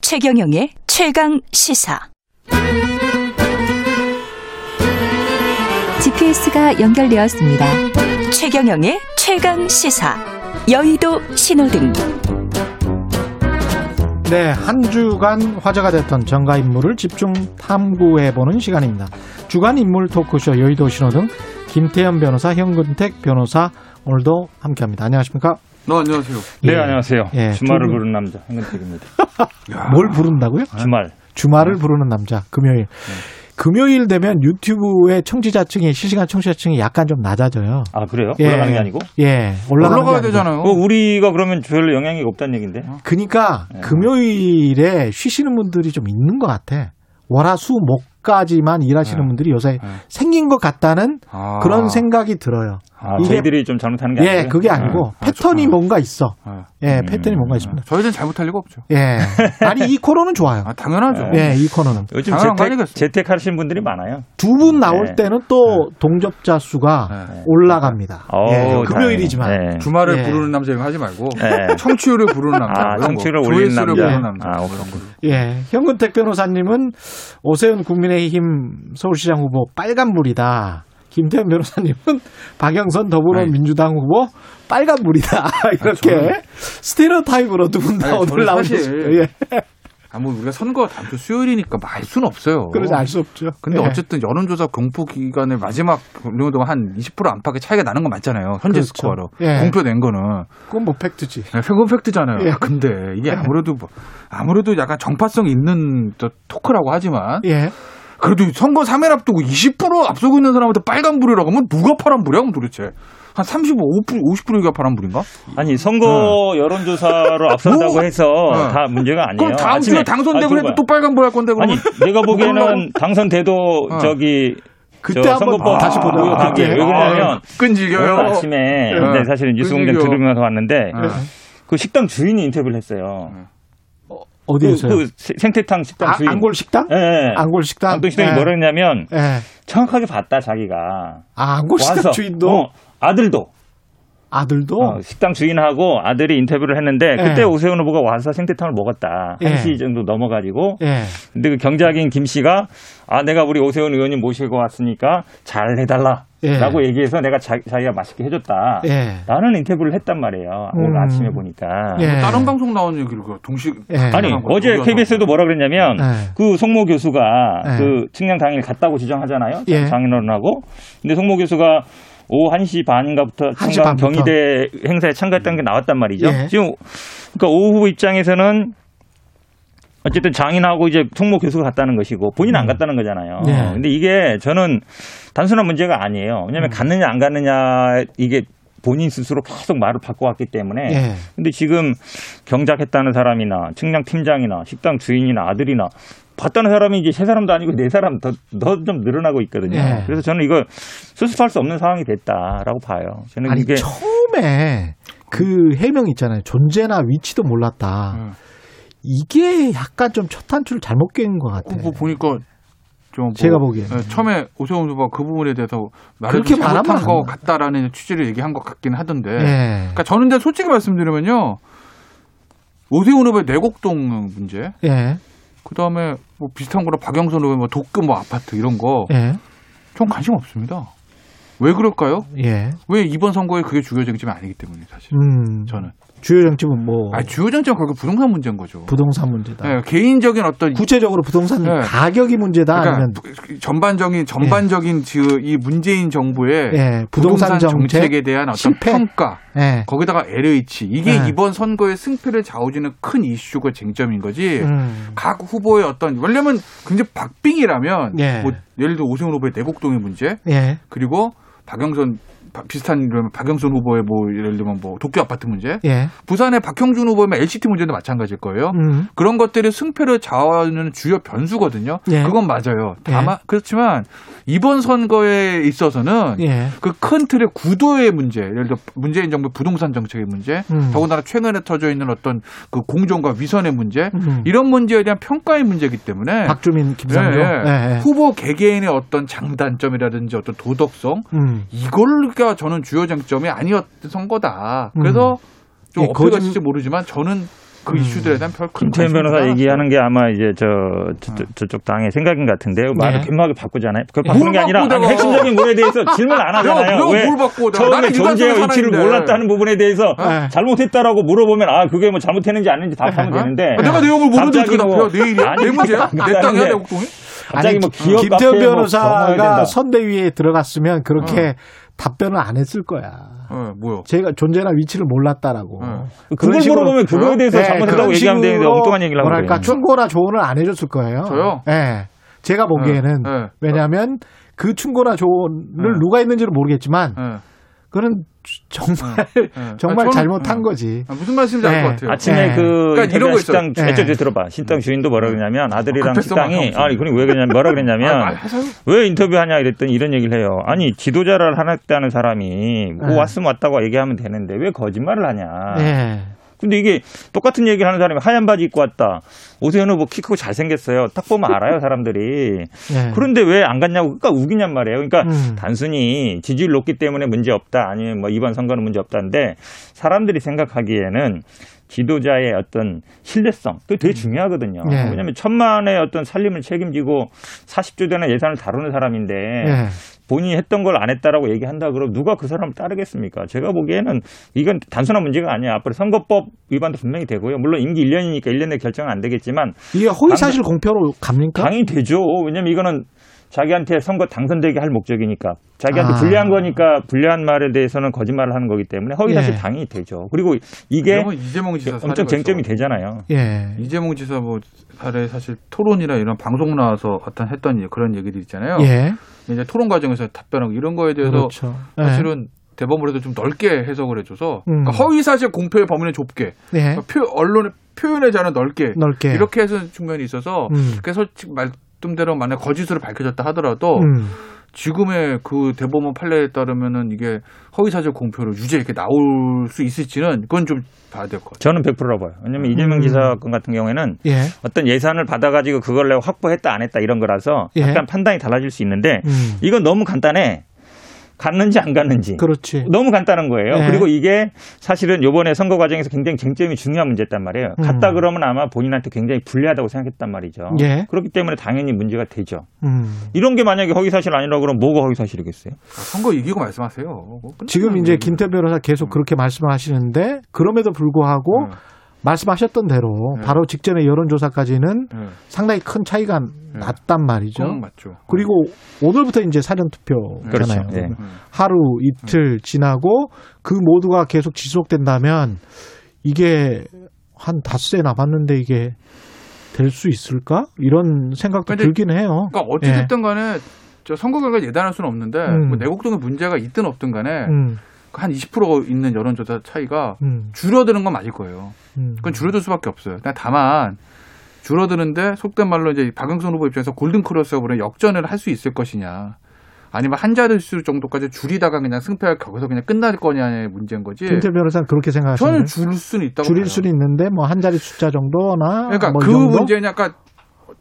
최경영의 최강 시사. GPS가 연결되었습니다. 최경영의 최강 시사. 여의도 신호등. 네, 한 주간 화제가 됐던 정가 인물을 집중 탐구해보는 시간입니다. 주간 인물 토크쇼 여의도 신호등 김태현 변호사, 현근택 변호사 오늘도 함께합니다. 안녕하십니까? 네, 안녕하세요. 네, 예. 안녕하세요. 예, 주말을 부르는 남자 황근택입니다. 뭘 부른다고요? 주말. 주말을 부르는 남자, 금요일. 금요일 되면 유튜브의 청취자층이, 실시간 청취자층이 약간 좀 낮아져요. 아 그래요? 예. 올라가는 게 아니고? 예, 올라가는 올라가야. 되잖아요. 어, 우리가 그러면 별로 영향이 없다는 얘긴데. 그러니까 예. 금요일에 쉬시는 분들이 좀 있는 것 같아. 월화수 목까지만 일하시는 네. 분들이 요새 네. 생긴 것 같다는 아. 그런 생각이 들어요. 아, 이게- 저희들이 좀 잘못하는 게 예, 아니고. 그게 아니고 아, 패턴이 저- 뭔가 있어. 아, 예, 음. 패턴이 뭔가 있습니다. 저희는 잘못할 리가 없죠. 예. 아니 이 코너는 좋아요. 아, 당연하죠. 예, 이 코너는 요즘 재택, 아니겠어요? 재택 하시는 분들이 많아요. 두 분 나올 네. 때는 또 동접자 수가 네. 올라갑니다. 어우, 예, 금요일이지만. 네. 주말을 예. 부르는 남자 이거 하지 말고 네. 청취율을 부르는 남자. 아, 청취율을 거. 올리는 남자. 부르는 남자. 아. 이런 거. 예, 현근택 변호사님은 오세훈 국민의힘 서울시장 후보 빨간불이다. 김태현 변호사님은 박영선 더불어민주당 후보 빨간불이다. 이렇게 스테레오타입으로 두 분 다 오늘. 사실 예. 아, 뭐 우리가 선거 다음 주 수요일이니까 뭐알 수는 없어요. 그래서 알 수 없죠. 근데 예. 어쨌든 여론조사 공포 기간의 마지막 동안 한 20% 안팎의 차이가 나는 건 맞잖아요. 현재 그렇죠. 스코어로. 예. 공표된 거는. 그건 뭐 팩트지. 네, 팩은 팩트잖아요. 예. 아, 근데 이게 아무래도 뭐, 아무래도 약간 정파성 있는 저 토크라고 하지만 예. 그래도 선거 3일 앞두고 20% 앞서고 있는 사람한테 빨간불이라고 하면 누가 파란불이야 그럼 도대체 한 35, 50%가 파란불인가? 아니 선거 여론조사로 앞선다고 뭐? 해서 네. 다 문제가 아니에요. 그럼 다음 주에 아침에- 당선되고 아, 해도 또 빨간불 할 건데 아니 그러면 내가 보기에는 그러려고? 당선돼도 어. 저기 그때 저 한번 선거법 다시 보고요. 아, 그때. 왜 그러냐면 아, 끈질겨요. 아침에 네. 네, 사실은 뉴스 공장 끈질겨. 들으면서 왔는데 네. 그 식당 주인이 인터뷰를 했어요. 어디에서요? 그, 그 생태탕 식당 아, 주인. 안골 식당? 예, 예. 안골 식당. 안동 식당이 예. 뭐라 했냐면 예. 정확하게 봤다 자기가. 아, 안골 식당 와서, 주인도 어, 아들도 아들도 어, 식당 주인하고 아들이 인터뷰를 했는데 그때 예. 오세훈 후보가 와서 생태탕을 먹었다. 예. 1시 정도 넘어가지고 예. 근데 그 경작인 김 씨가 아 내가 우리 오세훈 의원님 모시고 왔으니까 잘 해달라. 예. 라고 얘기해서 내가 자, 기가 맛있게 해줬다. 예. 라는 인터뷰를 했단 말이에요. 오늘 음. 아침에 보니까. 예. 다른 방송 나온 얘기를 그 동시 예. 아니 어제 KBS도 뭐라 그랬냐면 예. 그 송모 교수가 예. 그 측량 당일 갔다고 지정하잖아요. 예. 장인어른하고. 근데 송모 교수가 오후 1시 반인가부터 1시 참가 반부터. 경희대 행사에 참가했다는 게 나왔단 말이죠. 예. 지금 그러니까 오 후보 입장에서는 어쨌든 장인하고 이제 송모 교수가 갔다는 것이고 본인은 안 갔다는 거잖아요. 음. 예. 근데 이게 저는 단순한 문제가 아니에요. 왜냐하면 음. 갔느냐 안 갔느냐 이게 본인 스스로 계속 말을 바꿔왔기 때문에 예. 근데 지금 경작했다는 사람이나 측량 팀장이나 식당 주인이나 아들이나 봤다는 사람이 이제 세 사람도 아니고 네 사람 더 더 좀 늘어나고 있거든요. 예. 그래서 저는 이거 수습할 수 없는 상황이 됐다라고 봐요. 저는 아니 이게 처음에 그 해명 있잖아요. 존재나 위치도 몰랐다. 음. 이게 약간 좀 첫 단추를 잘못 깬 것 같아요. 뭐 보니까 좀 뭐, 제가 보기에는. 예, 처음에 오세훈 후보가 그 부분에 대해서 그렇게 말을 잘못한 말하면 것안 같다라는 취지를 얘기한 것 같긴 하던데. 예. 그러니까 저는 근데 솔직히 말씀드리면요. 오세훈 후보의 내곡동 문제, 예. 그 다음에 뭐 비슷한 거로 박영선 후보의 뭐 독금 뭐 아파트 이런 거, 예. 전 관심 없습니다. 왜 그럴까요? 예. 왜 이번 선거에 그게 주요 쟁점이 아니기 때문에 사실 음. 저는. 주요 정치는 뭐아 주요 쟁점 결국 부동산 문제인 거죠. 부동산 문제다. 예, 개인적인 어떤 구체적으로 부동산 예. 가격이 문제다 그러니까 아니면 부- 전반적인 전반적인 지금 이 문재인 정부의 예, 부동산, 부동산 정책, 정책 에 대한 어떤 실패. 평가 예. 거기다가 LH 이게 네. 이번 선거의 승패를 좌우지는 큰 이슈가 쟁점인 거지. 음. 각 후보의 어떤 왜냐면 굉장히 박빙이라면 예. 뭐 예를 들어 오세훈 후보의 내곡동의 문제 예. 그리고 박영선 바- 비슷한 이런 박영선 후보의 뭐 예를 들면 뭐 도쿄 아파트 문제 예. 부산의 박형준 후보의 LCT 문제도 마찬가지일 거예요. 음. 그런 것들이 승패를 좌우하는 주요 변수거든요. 예. 그건 맞아요. 예. 다만 그렇지만 이번 선거에 있어서는 예. 그큰 틀의 구도의 문제, 예를 들어 문재인 정부 부동산 정책의 문제, 음. 더군다나 최근에 터져 있는 어떤 그 공정과 위선의 문제, 음. 이런 문제에 대한 평가의 문제이기 때문에 박주민 김상조. 예. 후보 개개인의 어떤 장단점이라든지 어떤 도덕성 음. 이걸 가 저는 주요 쟁점이 아니었던 선거다. 그래서 좀 예, 어떻게 거짓- 될지 모르지만 저는 그 음. 이슈들에 대한 별큰 김태현 변호사 얘기하는 게 아마 이제 저, 저, 어. 저, 쪽 당의 생각인 것 같은데요. 말을 네. 교묘하게 바꾸잖아요. 그뭘 바꾸는 게 아니라. 아니, 핵심적인 부분에 대해서 질문 안 하잖아요. 내가 왜 처음에 존재의 위치를. 몰랐다는 부분에 대해서 네. 잘못했다라고 물어보면 아 그게 뭐 잘못했는지 아닌지 답하면 어? 되는데 아, 내가 내용을 모르는데 어떻게 뭐- 답해요? 내 일이야? 아니, 내 문제야? 내 땅이야? 내 곡동이? 갑자기 뭐 기업 김태현 뭐 변호사가 된다. 선대위에 들어갔으면 그렇게 답변을 안 했을 거야. 어, 뭐요? 제가 존재나 위치를 몰랐다라고. 어. 그걸 물어보면 그거에 대해서 네, 잘못했다고 얘기하면 되는데 식으로 엉뚱한 얘기를 하고 뭐랄까 그래요. 충고나 조언을 안 해줬을 거예요. 저요? 네. 제가 보기에는 네, 네. 왜냐하면 그 충고나 조언을 네. 누가 했는지는 모르겠지만 예. 그는 정말 예. 정말 아, 저는- 잘못한 예. 거지. 아, 무슨 말씀인지 알 네. 것 같아요. 아침에 네. 그 그러니까 인터뷰한 이런 거 식당. 주- 네. 저, 저 들어봐 식당 주인도 뭐라 그러냐면 아들이랑 급했어, 식당이. 아니 그럼 왜 그러냐면 뭐라 그랬냐면 아. 왜 인터뷰하냐 이랬더니 이런 얘기를 해요. 아니 지도자를 하겠다는 사람이 뭐 네. 왔으면 왔다고 얘기하면 되는데 왜 거짓말을 하냐. 네. 근데 이게 똑같은 얘기를 하는 사람이 하얀 바지 입고 왔다. 오세훈 후보 키 크고 잘생겼어요. 딱 보면 알아요 사람들이. 네. 그런데 왜 안 갔냐고 그러니까 우기냔 말이에요. 그러니까 음. 단순히 지지율 높기 때문에 문제 없다 아니면 뭐 이번 선거는 문제 없다인데 사람들이 생각하기에는 지도자의 어떤 신뢰성 그게 되게 중요하거든요. 네. 왜냐하면 천만의 어떤 살림을 책임지고 40조 되는 예산을 다루는 사람인데 네. 본인이 했던 걸 안 했다라고 얘기한다 그러면 누가 그 사람을 따르겠습니까? 제가 보기에는 이건 단순한 문제가 아니에요. 앞으로 선거법 위반도 분명히 되고요. 물론 임기 1년이니까 1년 내에 결정은 안 되겠지만 이게 허위 사실 공표로 갑니까? 당연히 되죠. 왜냐면 이거는 자기한테 선거 당선되게 할 목적이니까 자기한테 아. 불리한 거니까 불리한 말에 대해서는 거짓말을 하는 거기 때문에 허위 사실 예. 당연히 되죠. 그리고 이게 이재명 지사 엄청 쟁점이 있어. 되잖아요. 예. 이재명 지사 뭐 사례 사실 토론이나 이런 방송 나와서 어떤 했던 일, 그런 얘기들 있잖아요. 예. 이제 토론 과정에서 답변하고 이런 거에 대해서 그렇죠. 예. 사실은 대법원에도 좀 넓게 해석을 해줘서 음. 그러니까 허위 사실 공표의 범위는 좁게 예. 그러니까 표, 언론의 표현의 자는 넓게 넓게. 이렇게 해서 측면이 있어서 음. 그래서 지금 말 씀대로 만약 거짓으로 밝혀졌다 하더라도 음. 지금의 그 대법원 판례에 따르면은 이게 허위사실 공표로 유죄 이렇게 나올 수 있을지는 그건 좀 봐야 될 것 같아요. 저는 100%라고 봐요. 왜냐면 이재명 음. 지사 건 같은 경우에는 예. 어떤 예산을 받아가지고 그걸 내가 확보했다 안 했다 이런 거라서 예. 약간 판단이 달라질 수 있는데 음. 이건 너무 간단해. 갔는지 안 갔는지. 그렇지. 너무 간단한 거예요. 예. 그리고 이게 사실은 요번에 선거 과정에서 굉장히 쟁점이 중요한 문제였단 말이에요. 음. 갔다 그러면 아마 본인한테 굉장히 불리하다고 생각했단 말이죠. 예. 그렇기 때문에 당연히 문제가 되죠. 음. 이런 게 만약에 허위사실 아니라고 그러면 뭐가 허위사실이겠어요? 선거 이기고 말씀하세요. 뭐 지금 이제 뭐. 김태 변호사 계속 그렇게 말씀하시는데 그럼에도 불구하고 말씀하셨던 대로 네. 바로 직전에 여론조사까지는 네. 상당히 큰 차이가 났단 말이죠. 맞죠. 그리고 오늘부터 이제 사전 투표잖아요. 그렇죠. 예. 하루 이틀 지나고 그 모두가 계속 지속된다면 이게 한 닷새 남았는데 이게 될 수 있을까? 이런 생각도 들긴 해요. 그러니까 어찌됐든 간에 저 선거 결과 예단할 수는 없는데 음. 뭐 내곡동에 문제가 있든 없든 간에 음, 한 20% 있는 여론조사 차이가 음, 줄어드는 건 맞을 거예요. 음. 그건 줄어들 수밖에 없어요. 다만 줄어드는데 속된 말로 이제 박영선 후보 입장에서 골든 크로스가 보는 역전을 할 수 있을 것이냐. 아니면 한 자릿수 정도까지 줄이다가 그냥 승패가 거기서 그냥 끝날 거냐의 문제인 거지. 김태 변호사는 그렇게 생각하시는 저는 줄일 수는 있다고 줄일 봐요. 수는 있는데 뭐 한 자리 숫자 정도나 그러니까 뭐이 그 정도? 문제는 약간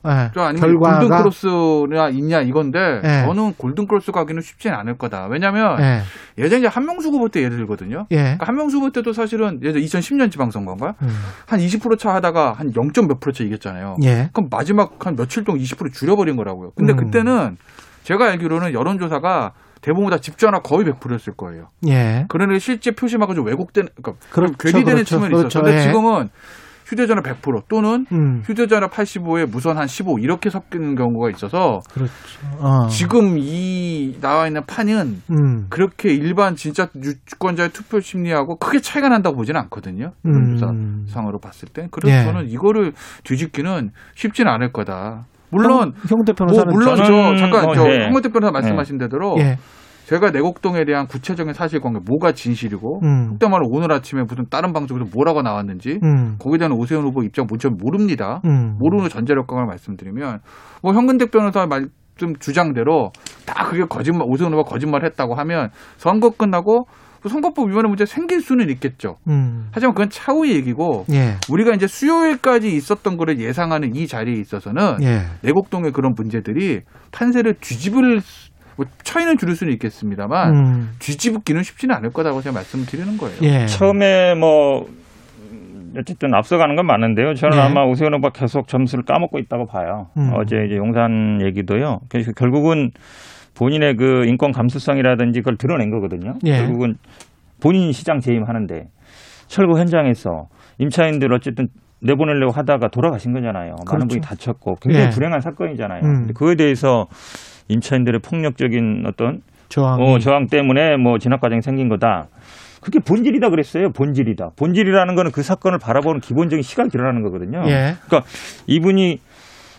예, 저 아니면 결과가 골든 크로스냐 있냐 이건데 예. 저는 골든 크로스 가기는 쉽지는 않을 거다. 왜냐하면 예, 예전에 이제 한명수 후보 때 예를 들거든요. 예. 그러니까 한명수 후보 때도 사실은 예전 2010년 지방선거인가 음, 한 20%차 하다가 한 0. 몇 프로 차 이겼잖아요. 예. 그럼 마지막 한 며칠 동안 20% 줄여버린 거라고요. 근데 음. 그때는 제가 알기로는 여론조사가 대부분 다 집전화 거의 100%였을 거예요. 예. 그러니까 실제 표심하고 좀 왜곡된, 그러니까 그렇죠, 괴리되는 그렇죠, 측면이 그렇죠. 있었어. 근데 예. 지금은 휴대전화 100% 또는 음, 휴대전화 85에 무선 한 15 이렇게 섞이는 경우가 있어서 그렇죠. 어. 지금 이 나와 있는 판은 음, 그렇게 일반 진짜 유권자의 투표 심리하고 크게 차이가 난다고 보지는 않거든요. 음. 상으로 봤을 때. 그래서 예. 저는 이거를 뒤집기는 쉽지는 않을 거다. 물론 형, 형대 뭐 변호사는 물론 저 잠깐 뭐, 저 예. 홍원태 변호사 말씀하신 대로 예, 제가 내곡동에 대한 구체적인 사실관계 뭐가 진실이고 음, 속된 말로 오늘 아침에 무슨 다른 방송에서 뭐라고 나왔는지 음, 거기에 대한 오세훈 후보 입장 뭔지 모릅니다. 음. 모르는 전제력강을 말씀드리면 뭐 현근택 변호사 말씀 주장대로 다 그게 거짓말 오세훈 후보가 거짓말했다고 하면 선거 끝나고 그 선거법 위반의 문제 생길 수는 있겠죠. 음, 하지만 그건 차후의 얘기고 예, 우리가 이제 수요일까지 있었던 거를 예상하는 이 자리에 있어서는 예. 내곡동의 그런 문제들이 판세를 뒤집을 수- 뭐 차이는 줄일 수는 있겠습니다만 음, 뒤집기는 쉽지는 않을 거라고 제가 말씀드리는 거예요. 예. 처음에 뭐 어쨌든 앞서가는 건 맞는데요. 저는 네. 아마 오세훈 후보 계속 점수를 까먹고 있다고 봐요. 음. 어제 이제 용산 얘기도요. 그래서 결국은 본인의 그 인권 감수성이라든지 그걸 드러낸 거거든요. 예. 결국은 본인이 시장 재임하는데 철거 현장에서 임차인들 어쨌든 내보내려고 하다가 돌아가신 거잖아요. 많은 그렇죠. 분이 다쳤고 굉장히 예. 불행한 사건이잖아요. 음. 근데 그거에 대해서 임차인들의 폭력적인 어떤 저항. 어, 저항 때문에 뭐 진압 과정이 생긴 거다. 그게 본질이다 그랬어요. 본질이다. 본질이라는 거는 그 사건을 바라보는 기본적인 시각이라는 거거든요. 예. 그러니까 이분이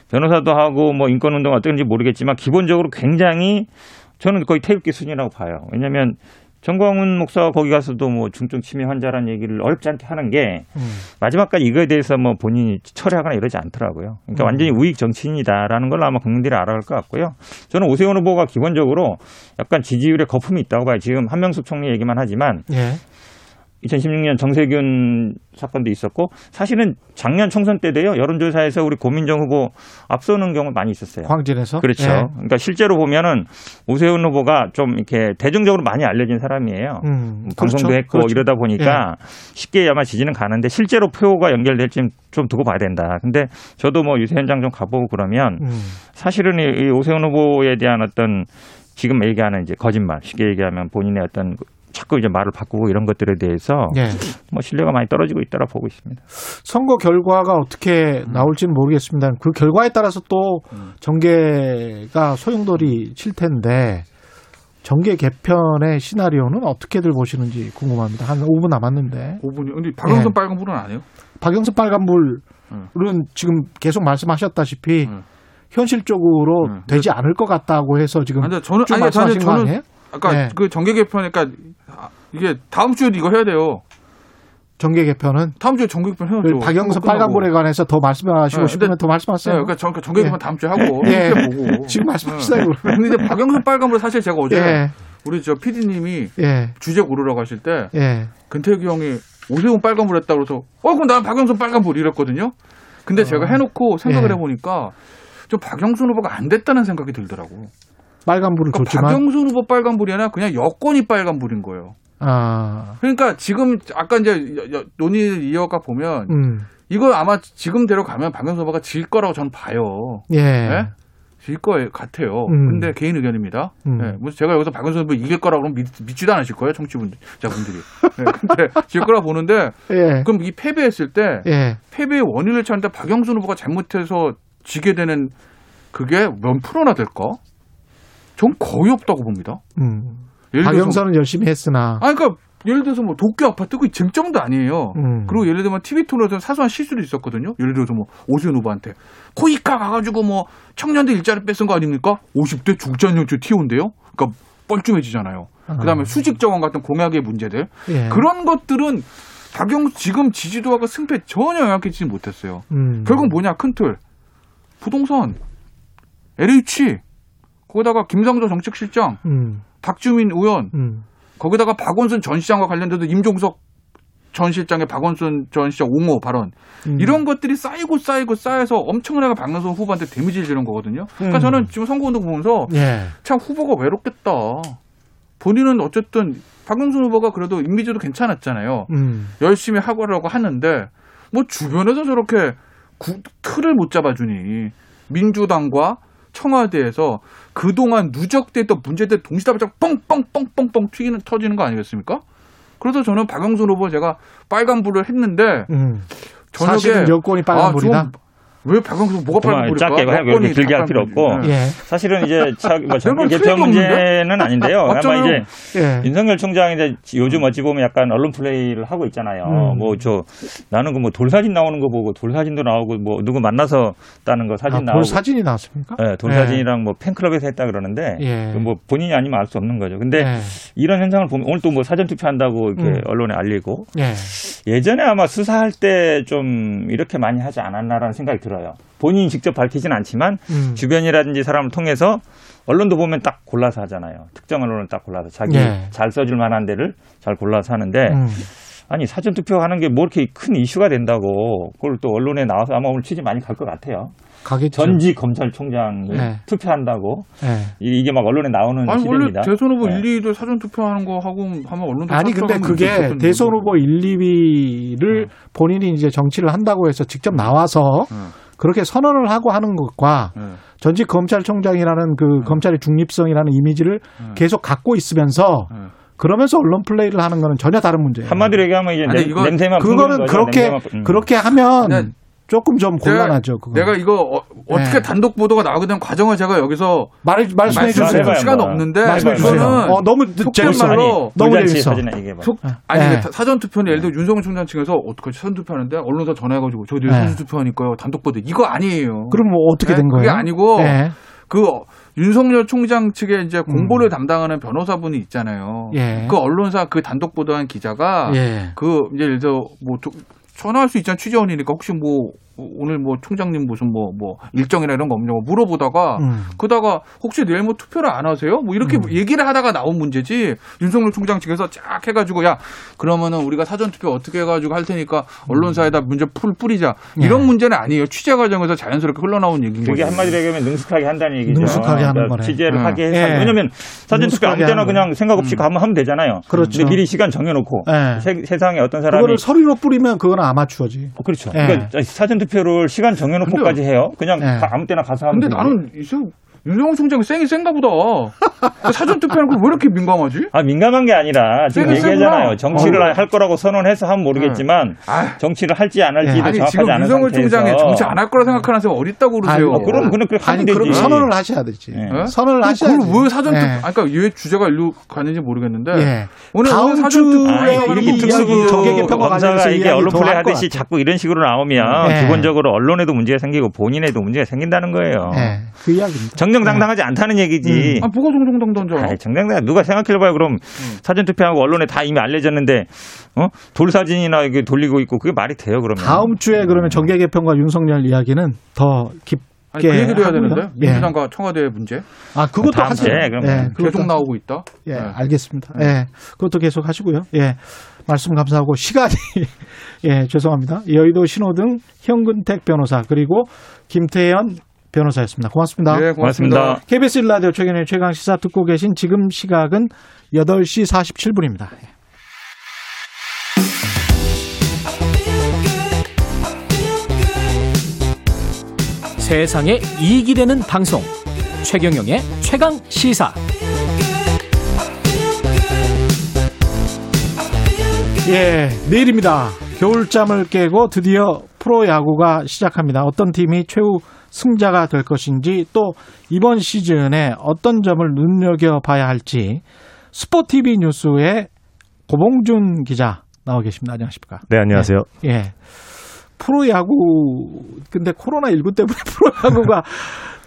변호사도 하고 뭐 인권운동 어떤지 모르겠지만 기본적으로 굉장히 저는 거의 태극기 수준이라고 봐요. 왜냐하면 정광훈 목사가 거기 가서도 뭐 중증 치매 환자라는 얘기를 어렵지 않게 하는 게 음. 마지막까지 이거에 대해서 뭐 본인이 철회하거나 이러지 않더라고요. 그러니까 음. 완전히 우익 정치인이다라는 걸 아마 국민들이 알아갈 것 같고요. 저는 오세훈 후보가 기본적으로 약간 지지율에 거품이 있다고 봐요. 지금 한명숙 총리 얘기만 하지만 예. 2016년 정세균 사건도 있었고 사실은 작년 총선 때도요 여론조사에서 우리 고민정 후보 앞서는 경우 많이 있었어요. 광진에서. 그렇죠. 예. 그러니까 실제로 보면은 오세훈 후보가 좀 이렇게 대중적으로 많이 알려진 사람이에요. 음, 방송도 그렇죠. 했고 그렇죠. 이러다 보니까 쉽게 아마 지지는 가는데 실제로 표가 연결될지 좀 두고 봐야 된다. 근데 저도 뭐 유세 현장 좀 가보고 그러면 음, 사실은 이, 이 오세훈 후보에 대한 어떤 지금 얘기하는 이제 거짓말, 쉽게 얘기하면 본인의 어떤 그 자꾸 이제 말을 바꾸고 이런 것들에 대해서 예. 뭐 신뢰가 많이 떨어지고 있다고 보고 있습니다. 선거 결과가 어떻게 나올지는 모르겠습니다. 그 결과에 따라서 또 정계가 소용돌이 칠 텐데 정계 개편의 시나리오는 어떻게들 보시는지 궁금합니다. 한 5분 남았는데 5분이. 근데 박영선 예. 빨간불은 안 해요? 박영선 빨간불은 음. 지금 계속 말씀하셨다시피 음. 현실적으로 음. 되지 않을 것 같다고 해서 지금 아니, 저는 쭉 아니, 말씀하신 저는- 거 저는 아까 네. 그 정계 개편, 그러니까 아, 이게 다음 주에도 이거 해야 돼요. 정계 개편은 다음 주에 정계 개편 해야죠. 그거 끝나고. 빨간불에 관해서 더 말씀하시고 네, 싶으면 더 말씀하세요. 네, 그러니까 정, 정계 개편 예. 다음 주에 하고 예. 보고. 지금 말씀하시다요. 네. 근데 박영선 빨간불 사실 제가 어제 예. 우리 저 PD님이 예. 주제 고르러 가실 때 예. 근태기 형이 오세훈 빨간불 했다 그래서 어 그럼 난 박영선 빨간불 이랬거든요. 근데 제가 해놓고 생각을 예. 해보니까 좀 박영선 후보가 안 됐다는 생각이 들더라고. 빨간불을 그러니까 줬지만 박영선 후보 빨간불이 아니라 그냥 여권이 빨간불인 거예요. 아, 그러니까 지금 아까 이제 논의를 이어가 보면 음. 이거 아마 지금대로 가면 박영선 후보가 질 거라고 저는 봐요. 예. 네? 질 거예요 같아요. 음. 근데 개인 의견입니다. 음. 네, 무슨 제가 여기서 박영선 후보 이길 거라고 믿, 믿지도 않으실 거예요, 청취분들, 자분들이. 네, 근데 질 거라고 보는데 예. 그럼 이 패배했을 때 예. 패배의 원인을 찾는데 박영선 후보가 잘못해서 지게 되는 그게 몇 프로나 될까? 전 거의 없다고 봅니다. 음. 박영선은 열심히 했으나 아, 그러니까 예를 들어서 뭐 도쿄 아파트 그 쟁점도 아니에요. 음. 그리고 예를 들면 TV 토론에서 사소한 실수도 있었거든요. 예를 들어서 뭐 오세훈 후보한테 코이카 가가지고 뭐 청년들 일자리 뺏은 거 아닙니까? 50대 중장년층 티오인데요. 그러니까 뻘쭘해지잖아요. 그다음에 수직 정원 같은 공약의 문제들 예. 그런 것들은 박영 지금 지지도하고 승패 전혀 영향 끼치지 못했어요. 음. 결국 뭐냐 큰 틀 부동산 LH 거기다가 김상조 정책실장 음. 박주민 의원 음. 거기다가 박원순 전 시장과 관련돼서 임종석 전 실장의 박원순 전 시장 옹호 발언 음. 이런 것들이 쌓이고 쌓이고 쌓여서 엄청나게 박영선 후보한테 데미지를 주는 거거든요. 그러니까 음. 저는 지금 선거운동 보면서 예. 참 후보가 외롭겠다. 본인은 어쨌든 박영선 후보가 그래도 이미지도 괜찮았잖아요. 음. 열심히 하고라고 하는데 뭐 주변에서 저렇게 구- 틀을 못 잡아주니 민주당과 청와대에서 그동안 누적됐던 문제들 동시다발적 뻥뻥뻥뻥뻥 튀기는 터지는 거 아니겠습니까? 그래서 저는 박영선 후보 제가 빨간불을 했는데 음. 저녁에 여권이 빨간불이다. 아, 좀 왜 박영선 뭐가 빨간불일까? 짧게 하고 길게 할 필요. 없고 예. 사실은 이제 차- 뭐 정권 개편 문제는 아닌데요. 아마. 이제 예. 윤석열 총장이 이제 요즘 어찌 보면 약간 언론 플레이를 하고 있잖아요. 음. 뭐저 나는 그 뭐 돌사진 나오는 거 보고 돌사진도 나오고 뭐 누구 만나서 따는 거 사진 아, 나오고 돌 사진이 나왔습니까? 예, 돌사진이랑 뭐 팬클럽에서 했다 그러는데 예. 그뭐 본인이 아니면 알 수 없는 거죠. 근데 예. 이런 현상을 보면 오늘 또 뭐 사전 투표한다고 이렇게 음. 언론에 알리고 예. 예전에 아마 수사할 때 좀 이렇게 많이 하지 않았나라는 생각이 들어요. 본인이 직접 밝히진 않지만 음. 주변이라든지 사람을 통해서 언론도 보면 딱 골라서 하잖아요. 특정 언론을 딱 골라서 자기 예. 잘 써줄 만한 데를 잘 골라서 하는데 음. 아니 사전 투표하는 게 뭐 이렇게 큰 이슈가 된다고 그걸 또 언론에 나와서 아마 오늘 취재 많이 갈 것 같아요. 가겠죠. 전직 검찰총장을 네. 투표한다고 예. 이- 이게 막 언론에 나오는 아니 원래 시대입니다. 대선 후보 네. 1, 2도 사전 투표하는 거 하고 하면 언론도 아니 근데 그게. 대선 후보 1, 2위를 본인이 이제 정치를 한다고 해서 직접 나와서 음. 그렇게 선언을 하고 하는 것과 네. 전직 검찰총장이라는 그 검찰의 중립성이라는 이미지를 음. 계속 갖고 있으면서 네. 그러면서 언론 플레이를 하는 거는 전혀 다른 문제예요. 한마디로 얘기하면 이제 아니, 냄- 이거- 냄새만 그거는 풍기는 거죠. 그렇게 냄새만 풍- 음. 그렇게 하면 네. 조금 좀 곤란하죠. 그거. 내가 이거 어, 떻게 네. 단독 보도가 나오게 된 과정을 제가 여기서 말 말씀해 주세요. 시간 뭐. 없는데 말씀해 주세요. 어 너무 속된 재밌어. 말로 너무 재밌어. 속, 아니 네. 사전 투표는 예를 들어 윤석열 총장 측에서 어떻게 사전 투표하는데 언론사 전화해가지고 저 내일 네. 사전 투표하니까요 단독 보도 이거 아니에요. 그럼 뭐 어떻게 네? 된 거예요? 그게 아니고 예. 그 윤석열 총장 측에 이제 공보를 담당하는 변호사분이 있잖아요. 음. 예. 그 언론사 그 단독 보도한 기자가 예. 그 이제 예를 들어 뭐 도- 전화할 수 있잖아. 취재원이니까. 혹시 뭐 오늘 뭐 총장님 무슨 뭐 뭐 일정이나 이런 거 없냐고 물어보다가 음. 그러다가 혹시 내일 뭐 투표를 안 하세요? 뭐 이렇게 음. 얘기를 하다가 나온 문제지 윤석열 총장 측에서 쫙 해가지고 야 그러면은 우리가 사전 투표 어떻게 해가지고 할 테니까 언론사에다 문제 풀 뿌리자 이런 예. 문제는 아니에요 취재 과정에서 자연스럽게 흘러나온 얘기인 그게 거죠. 한마디로 얘기하면 능숙하게 한다는 얘기죠. 능숙하게 하는 그러니까 거네. 취재를 네. 하게 해서 예. 왜냐면 사전 투표 아무 때나 그냥 생각 없이 음. 가면 하면 되잖아요. 그렇죠. 미리 시간 정해놓고 예. 세, 상에 어떤 사람이 그거를 서류로 뿌리면 그건 아마추어지. 어, 그렇죠. 예. 그러니까 사전 투표를 시간 정해놓고까지 해요. 그냥 예. 가- 아무 때나 가서 하면 근데 되죠. 나는 이제 윤석열 총장이 쌩이 센가 보다. 사전 투표하는 걸왜 이렇게 민감하지? 아 민감한 게 아니라 지금 얘기하잖아요. 정치를 어. 할 거라고 선언해서 하면 모르겠지만 아, 정치를 할지 안 할지도 아니 정확하지 지금 않은 윤석열 상태에서 총장이 정치 안 할 거라 생각하는 사람 어딨다고 그러세요? 아이고, 그럼 그럼 그렇게 아니 하면 되지. 그럼 선언을 하셔야 되지. 예. 예? 선언을 하셔야지. 그걸 왜 사전 투표? 예. 아니, 그러니까 왜 주제가 일로 가는지 모르겠는데 예. 오늘 다음 사전 주에 이렇게 특수부 정계 개편과 검사가 관련해서 이게 언론 더 플레이 하듯이. 자꾸 이런 식으로 나오면 예. 기본적으로 언론에도 문제가 생기고 본인에도 문제가 생긴다는 거예요. 예. 그 이야기입니다. 정정당당하지 않다는 얘기지. 아, 뭐가 정정당당하잖아. 아이, 정당당 누가 생각해봐요. 그럼 사전 투표하고 언론에 다 이미 알려졌는데 어? 돌 사진이나 이게 돌리고 있고 그게 말이 돼요 그러면? 다음 주에 그러면 정계 개편과 윤석열 이야기는 더 깊게 아니, 그 얘기도 해야. 되는데 예. 민주당과 청와대 문제 아 그것도 다음 하세요. 주에 그럼 예, 계속 그것도- 나오고 있다. 예, 네. 알겠습니다. 예, 그것도 계속 하시고요. 예, 말씀 감사하고 시간이 예, 죄송합니다. 여의도 신호등 현근택 변호사 그리고 김태현 변호사였습니다. 고맙습니다. 네, 고맙습니다. 고맙습니다. KBS 일라디오 최근의 최강 시사 듣고 계신 지금 시각은 8시 47분입니다. 세상에 이익이 되는 방송 최경영의 최강 시사 예, 내일입니다. 겨울잠을 깨고 드디어 프로야구가 시작합니다. 어떤 팀이 최후 승자가 될 것인지 또 이번 시즌에 어떤 점을 눈여겨봐야 할지 스포티비 뉴스의 고봉준 기자 나와 계십니다. 안녕하십니까? 네, 안녕하세요. 예. 프로야구 근데 코로나 19 때문에 프로야구가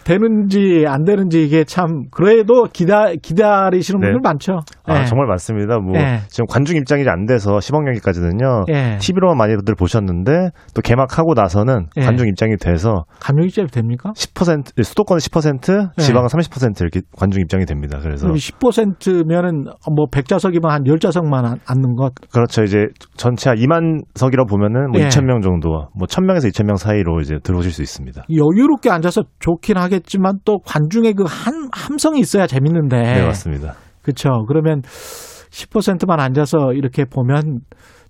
되는지 안 되는지 이게 참 그래도 기다 기다리시는 네. 분들 많죠. 아, 예. 정말 많습니다. 뭐 네. 지금 관중 입장이 안 돼서 시범 경기까지는요. 예. TV로만 많이들 보셨는데 또 개막하고 나서는 예. 관중 입장이 돼서 감염 입장이 됩니까? 10% 수도권 10% 네. 지방은 30% 이렇게 관중 입장이 됩니다. 그래서 그럼 10%면은 뭐 100좌석이면 한 10좌석만 앉는 것. 그렇죠. 이제 전체 한 2만 석이라고 보면은 뭐 예. 2,000명 정도, 뭐 1,000명에서 2,000명 사이로 이제 들어오실 수 있습니다. 여유롭게 앉아서 좋긴 하겠 지만 또 관중의 그 한, 함성이 있어야 재밌는데. 네, 맞습니다. 그렇죠. 그러면 10%만 앉아서 이렇게 보면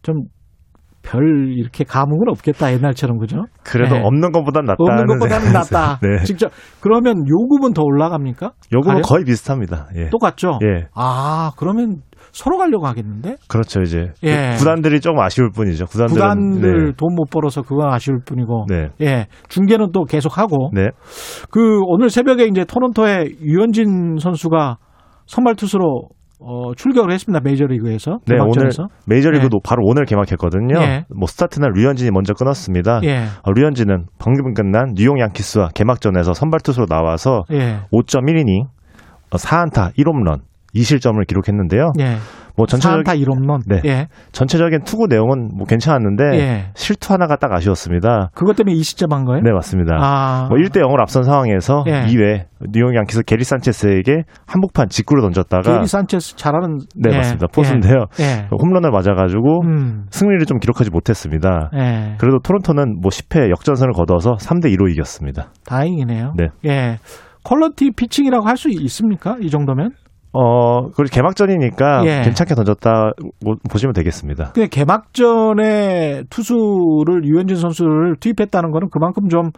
좀별 이렇게 감흥은 없겠다 옛날처럼 그죠? 그래도 네. 없는 것보단 낫다. 없는 것보다는 낫다. 네. 직접 그러면 요금은 더 올라갑니까? 요금은 가령? 거의 비슷합니다. 예. 똑같죠. 예. 아 그러면 서로 가려고 하겠는데? 그렇죠. 이제 예. 구단들이 조금 아쉬울 뿐이죠. 구단들은 구단들 네. 돈못 벌어서 그건 아쉬울 뿐이고. 네. 예. 중계는 또 계속 하고. 네. 그 오늘 새벽에 이제 토론토에 류현진 선수가 선발 투수로 어, 출격을 했습니다. 메이저리그에서. 네, 오늘 개막전에서. 메이저리그도 바로 오늘 개막했거든요. 예. 뭐 스타트는 류현진이 먼저 끊었습니다. 예. 어, 류현진은 방금 끝난 뉴욕 양키스와 개막전에서 선발 투수로 나와서 예. 5.1이닝, 4안타 1홈런 2실점을 기록했는데요. 예. 뭐 전체적인 4안타 1홈런. 네. 예. 전체적인 투구 내용은 뭐 괜찮았는데 예. 실투 하나가 딱 아쉬웠습니다. 그것 때문에 20점 한 거예요? 네, 맞습니다. 아. 뭐 1대 0으로 앞선 상황에서 예. 2회 뉴욕 양키스 게리 산체스에게 한복판 직구를 던졌다가 게리 산체스 잘하는 네, 예. 맞습니다. 포수인데요. 예. 홈런을 맞아 가지고 음. 승리를 좀 기록하지 못했습니다. 예. 그래도 토론토는 뭐 10회 역전선을 거둬서 3대 2로 이겼습니다. 다행이네요. 네. 예. quality pitching이라고 할 수 있습니까? 이 정도면? 어, 그리고 개막전이니까 예. 괜찮게 던졌다 보시면 되겠습니다. 근데 개막전에 투수를 류현진 선수를 투입했다는 거는 그만큼 좀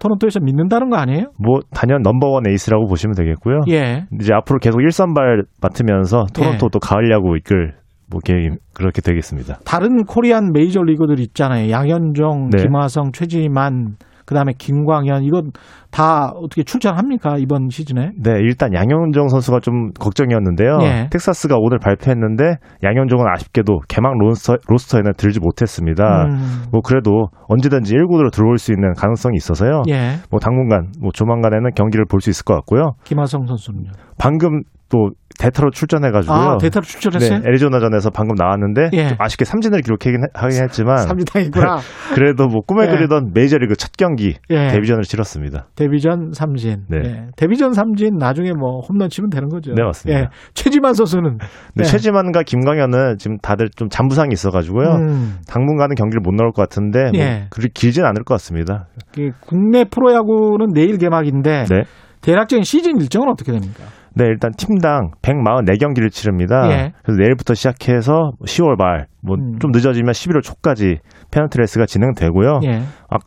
토론토에서 믿는다는 거 아니에요? 뭐 단연 number one 에이스라고 보시면 되겠고요. 예. 이제 앞으로 계속 1선발 맡으면서 토론토 예. 또 가을 야구 이끌 뭐 계획 그렇게 되겠습니다. 다른 Korean major leaguer들 있잖아요. 양현종, 네. 김하성, 최지만, 그다음에 김광현 이건 다 어떻게 출전합니까 이번 시즌에? 네, 일단 양현종 선수가 좀 걱정이었는데요. 예. 텍사스가 오늘 발표했는데 양현종은 아쉽게도 개막 로스터, 로스터에는 들지 못했습니다. 음. 뭐 그래도 언제든지 1군으로 들어올 수 있는 가능성이 있어서요. 예. 뭐 당분간 뭐 조만간에는 경기를 볼 수 있을 것 같고요. 김하성 선수는요. 방금 또 대타로 출전해가지고요. 아, 대타로 출전했어요? 네, 애리조나전에서 방금 나왔는데 예. 좀 아쉽게 삼진을 기록하긴 해- 하긴 했지만 삼진당했구나. 그래도 뭐 꿈에 예. 그리던 메이저리그 첫 경기 예. 데뷔전을 치렀습니다. 데뷔전 삼진. 네. 예. 데뷔전 삼진 나중에 뭐 홈런 치면 되는 거죠. 네, 맞습니다. 예. 최지만 선수는 예. 최지만과 김광현은 지금 다들 좀 잔부상이 있어가지고요. 음. 당분간은 경기를 못 나올 것 같은데 뭐 예. 그리 길진 않을 것 같습니다. 그 국내 프로야구는 내일 개막인데 네. 대략적인 시즌 일정은 어떻게 됩니까? 네, 일단 팀당 144경기를 치릅니다. 예. 그래서 내일부터 시작해서 10월 말, 뭐 음. 좀 늦어지면 11월 초까지 페넌트 레이스가 진행되고요. 예.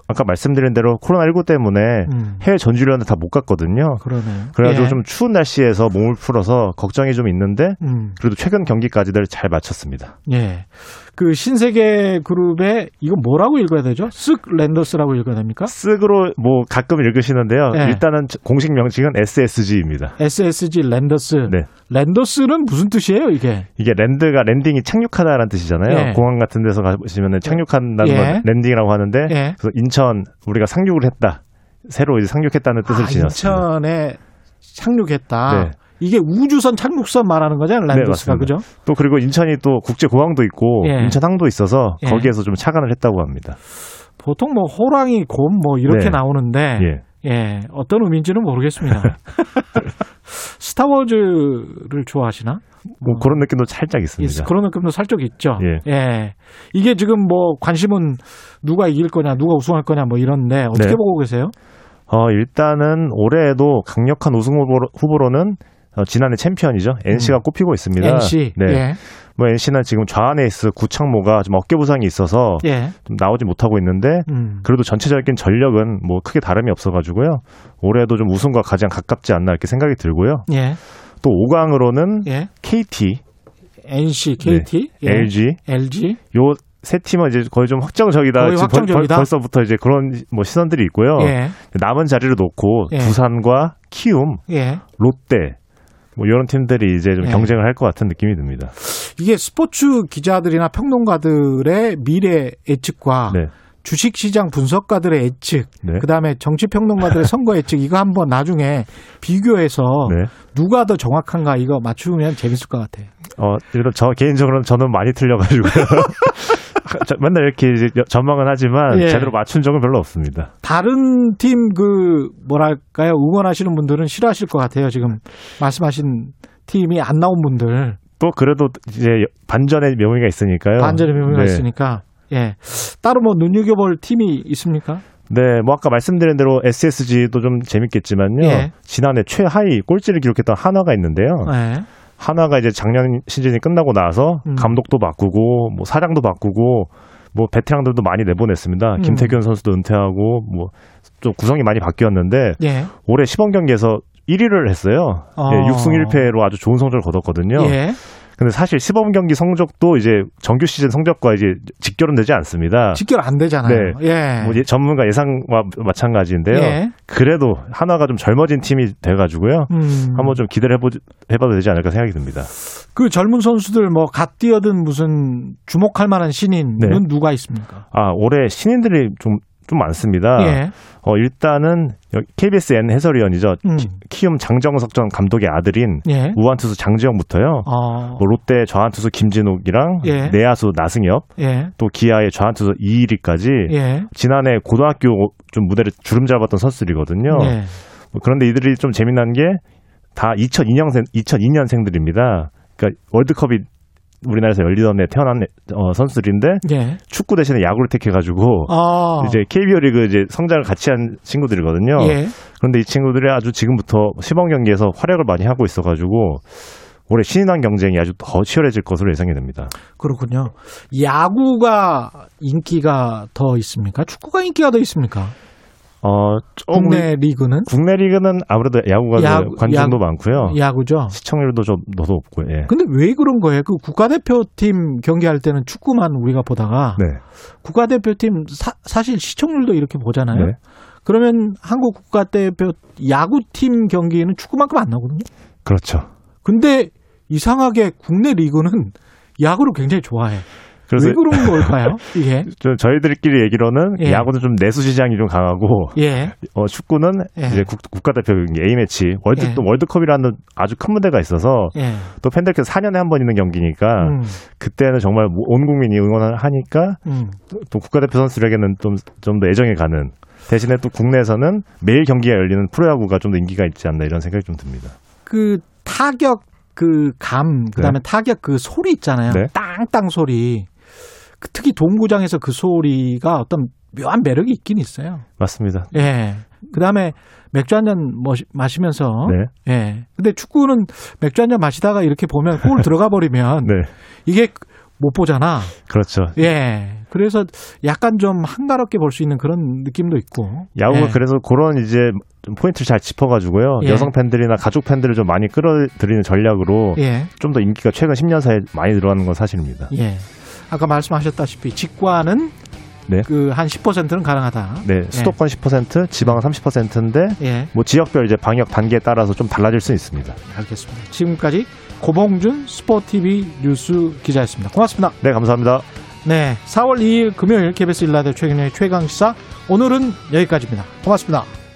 아까 말씀드린 대로 코로나19 때문에 음. 해외 전지훈련을 다 못 갔거든요. 그러네요. 그래가지고 예. 좀 추운 날씨에서 몸을 풀어서 걱정이 좀 있는데 음. 그래도 최근 경기까지들 잘 마쳤습니다. 예. 그 신세계 그룹에 이거 뭐라고 읽어야 되죠? 쓱 랜더스라고 읽어야 됩니까? 쓱으로 뭐 가끔 읽으시는데요. 예. 일단은 공식 명칭은 SSG입니다. SSG 랜더스. 네. 랜더스는 무슨 뜻이에요, 이게? 이게 land가 landing이 착륙하다라는 뜻이잖아요. 예. 공항 같은 데서 가보시면 착륙한다는 예. 건 landing이라고 하는데 예. 그래서 인천 우리가 상륙을 했다. 새로 이제 상륙했다는 뜻을 아, 지녔습니다. 인천에 착륙했다. 네. 이게 우주선 착륙선 말하는 거잖아요, 랜더스가 맞습니다. 그죠? 또 그리고 인천이 또 국제 공항도 있고 예. 인천항도 있어서 예. 거기에서 좀 착안을 했다고 합니다. 보통 뭐 호랑이, 곰 뭐 이렇게 네. 나오는데 예. 예, 어떤 의미인지는 모르겠습니다. 스타워즈를 좋아하시나? 뭐 그런 느낌도 살짝 있습니다. 있- 그런 느낌도 살짝 있죠. 예. 이게 지금 뭐 관심은 누가 이길 거냐, 누가 우승할 거냐 뭐 이런데 어떻게 네. 보고 계세요? 어, 일단은 올해에도 강력한 우승 후보로, 후보로는 어, 지난해 챔피언이죠. NC가 꼽히고 있습니다. NC. 네. 예. 뭐 NC는 지금 좌한 에이스 구창모가 좀 어깨 부상이 있어서 예. 좀 나오지 못하고 있는데 음. 그래도 전체적인 전력은 뭐 크게 다름이 없어가지고요. 올해도 좀 우승과 가장 가깝지 않나 이렇게 생각이 들고요. 예. 또 5강으로는 예. KT, NC, KT, 네, 예. LG, LG. 요 세 팀은 이제 거의 좀 확정적이다. 거의 확정적이다? 벌, 벌써부터 이제 그런 뭐 시선들이 있고요. 예. 남은 자리를 놓고 예. 두산과 키움, 예. 롯데 뭐 이런 팀들이 이제 좀 예. 경쟁을 할 것 같은 느낌이 듭니다. 이게 스포츠 기자들이나 평론가들의 미래 예측과 네. 주식시장 분석가들의 예측, 네. 그다음에 정치평론가들의 선거 예측 이거 한번 나중에 비교해서 네. 누가 더 정확한가 이거 맞추면 재밌을 것 같아요. 어, 이런 저 개인적으로는 저는 많이 틀려가지고요. 저- 맨날 이렇게 전망은 하지만 예. 제대로 맞춘 적은 별로 없습니다. 다른 팀 그 뭐랄까요 응원하시는 분들은 싫어하실 것 같아요. 지금 말씀하신 팀이 안 나온 분들 또 그래도 이제 반전의 묘미가 있으니까요. 반전의 묘미가 네. 있으니까 예 따로 뭐 눈여겨볼 팀이 있습니까? 네, 뭐 아까 말씀드린 대로 SSG도 좀 재밌겠지만요. 예. 지난해 최하위 꼴찌를 기록했던 한화가 있는데요. 예. 한화가 이제 작년 시즌이 끝나고 나서 음. 감독도 바꾸고 뭐 사장도 바꾸고 뭐 베테랑들도 많이 내보냈습니다. 음. 김태균 선수도 은퇴하고 뭐 좀 구성이 많이 바뀌었는데 예. 올해 시범 경기에서 1위를 했어요. 어. 예, 6승 1패로 아주 좋은 성적을 거뒀거든요. 예. 근데 사실 시범 경기 성적도 이제 정규 시즌 성적과 이제 직결은 되지 않습니다. 직결 안 되잖아요. 네. 예. 뭐 예- 전문가 예상과 마찬가지인데요. 예. 그래도 하나가 좀 젊어진 팀이 돼가지고요. 음. 한번 좀 기대를 해보, 해봐도 되지 않을까 생각이 듭니다. 그 젊은 선수들 뭐 갓 뛰어든 무슨 주목할 만한 신인은 네. 누가 있습니까? 아 올해 신인들이 좀, 좀 많습니다. 예. 어, 일단은 여기 KBS N 해설위원이죠. 음. 키움 장정석 전 감독의 아들인 예. 우한투수 장지영부터요. 어. 뭐 롯데 좌한투수 김진욱이랑 예. 내야수 나승엽, 예. 또 기아의 좌한투수 이일이까지 예. 지난해 고등학교 좀 무대를 주름 잡았던 선수들이거든요. 예. 뭐 그런데 이들이 좀 재미난 게 다 2002년생 2002년생들입니다. 그러니까 월드컵이 우리나라에서 열리던 해 태어난 어, 선수들인데 예. 축구 대신에 야구를 택해가지고 아. 이제 KBO 리그 이제 성장을 같이 한 친구들이거든요. 예. 그런데 이 친구들이 아주 지금부터 시범 경기에서 활약을 많이 하고 있어가지고 올해 신인왕 경쟁이 아주 더 치열해질 것으로 예상이 됩니다. 그렇군요. 야구가 인기가 더 있습니까? 축구가 인기가 더 있습니까? 어, 조금 국내 리그는 국내 리그는 아무래도 야구가 야- 관중도 야구- 많고요. 야구죠. 시청률도 좀더 높고요. 예. 근데 왜 그런 거예요? 그 국가대표팀 경기할 때는 축구만 우리가 보다가 네. 국가대표팀 사, 실 시청률도 이렇게 보잖아요. 네. 그러면 한국 국가대표 야구팀 경기는 축구만큼 안 나거든요. 그렇죠. 근데 이상하게 국내 리그는 야구를 굉장히 좋아해. 그래서 왜 그런 걸까요? 이게 저, 저희들끼리 얘기로는 예. 야구는 좀 내수 시장이 좀 강하고 예. 어, 축구는 예. 이제 국, 국가대표 경기 A 매치 월드 예. 또 월드컵이라는 아주 큰 무대가 있어서 예. 또 팬들께서 4년에 한 번 있는 경기니까 음. 그때는 정말 뭐온 국민이 응원을 하니까 음. 또 국가대표 선수들에게는 좀 좀 더 애정이 가는 대신에 또 국내에서는 매일 경기가 열리는 프로야구가 좀 더 인기가 있지 않나 이런 생각이 좀 듭니다. 그 타격 그 감, 그 다음에 타격 그 소리 있잖아요. 네. 땅땅 소리. 그 특히 동구장에서 그 소리가 어떤 묘한 매력이 있긴 있어요. 맞습니다. 예. 그 다음에 맥주 한 잔 마시면서 네. 예. 근데 축구는 맥주 한 잔 마시다가 이렇게 보면 골 들어가 버리면 네. 이게 못 보잖아. 그렇죠. 예. 그래서 약간 좀 한가롭게 볼 수 있는 그런 느낌도 있고. 야구가 예. 그래서 그런 이제 좀 포인트를 잘 짚어가지고요. 예. 여성 팬들이나 가족 팬들을 좀 많이 끌어들이는 전략으로 예. 좀더 인기가 최근 10년 사이에 많이 늘어나는 건 사실입니다. 예. 아까 말씀하셨다시피 직관은 네. 그 한 10%는 가능하다. 네, 수도권 10%, 지방은 30%인데 예. 뭐 지역별 이제 방역 단계에 따라서 좀 달라질 수 있습니다. 알겠습니다. 지금까지 고봉준 스포티비 뉴스 기자였습니다. 고맙습니다. 네, 감사합니다. 네, 4월 2일 금요일 KBS 일라디오 최근의 최강 시사 오늘은 여기까지입니다. 고맙습니다.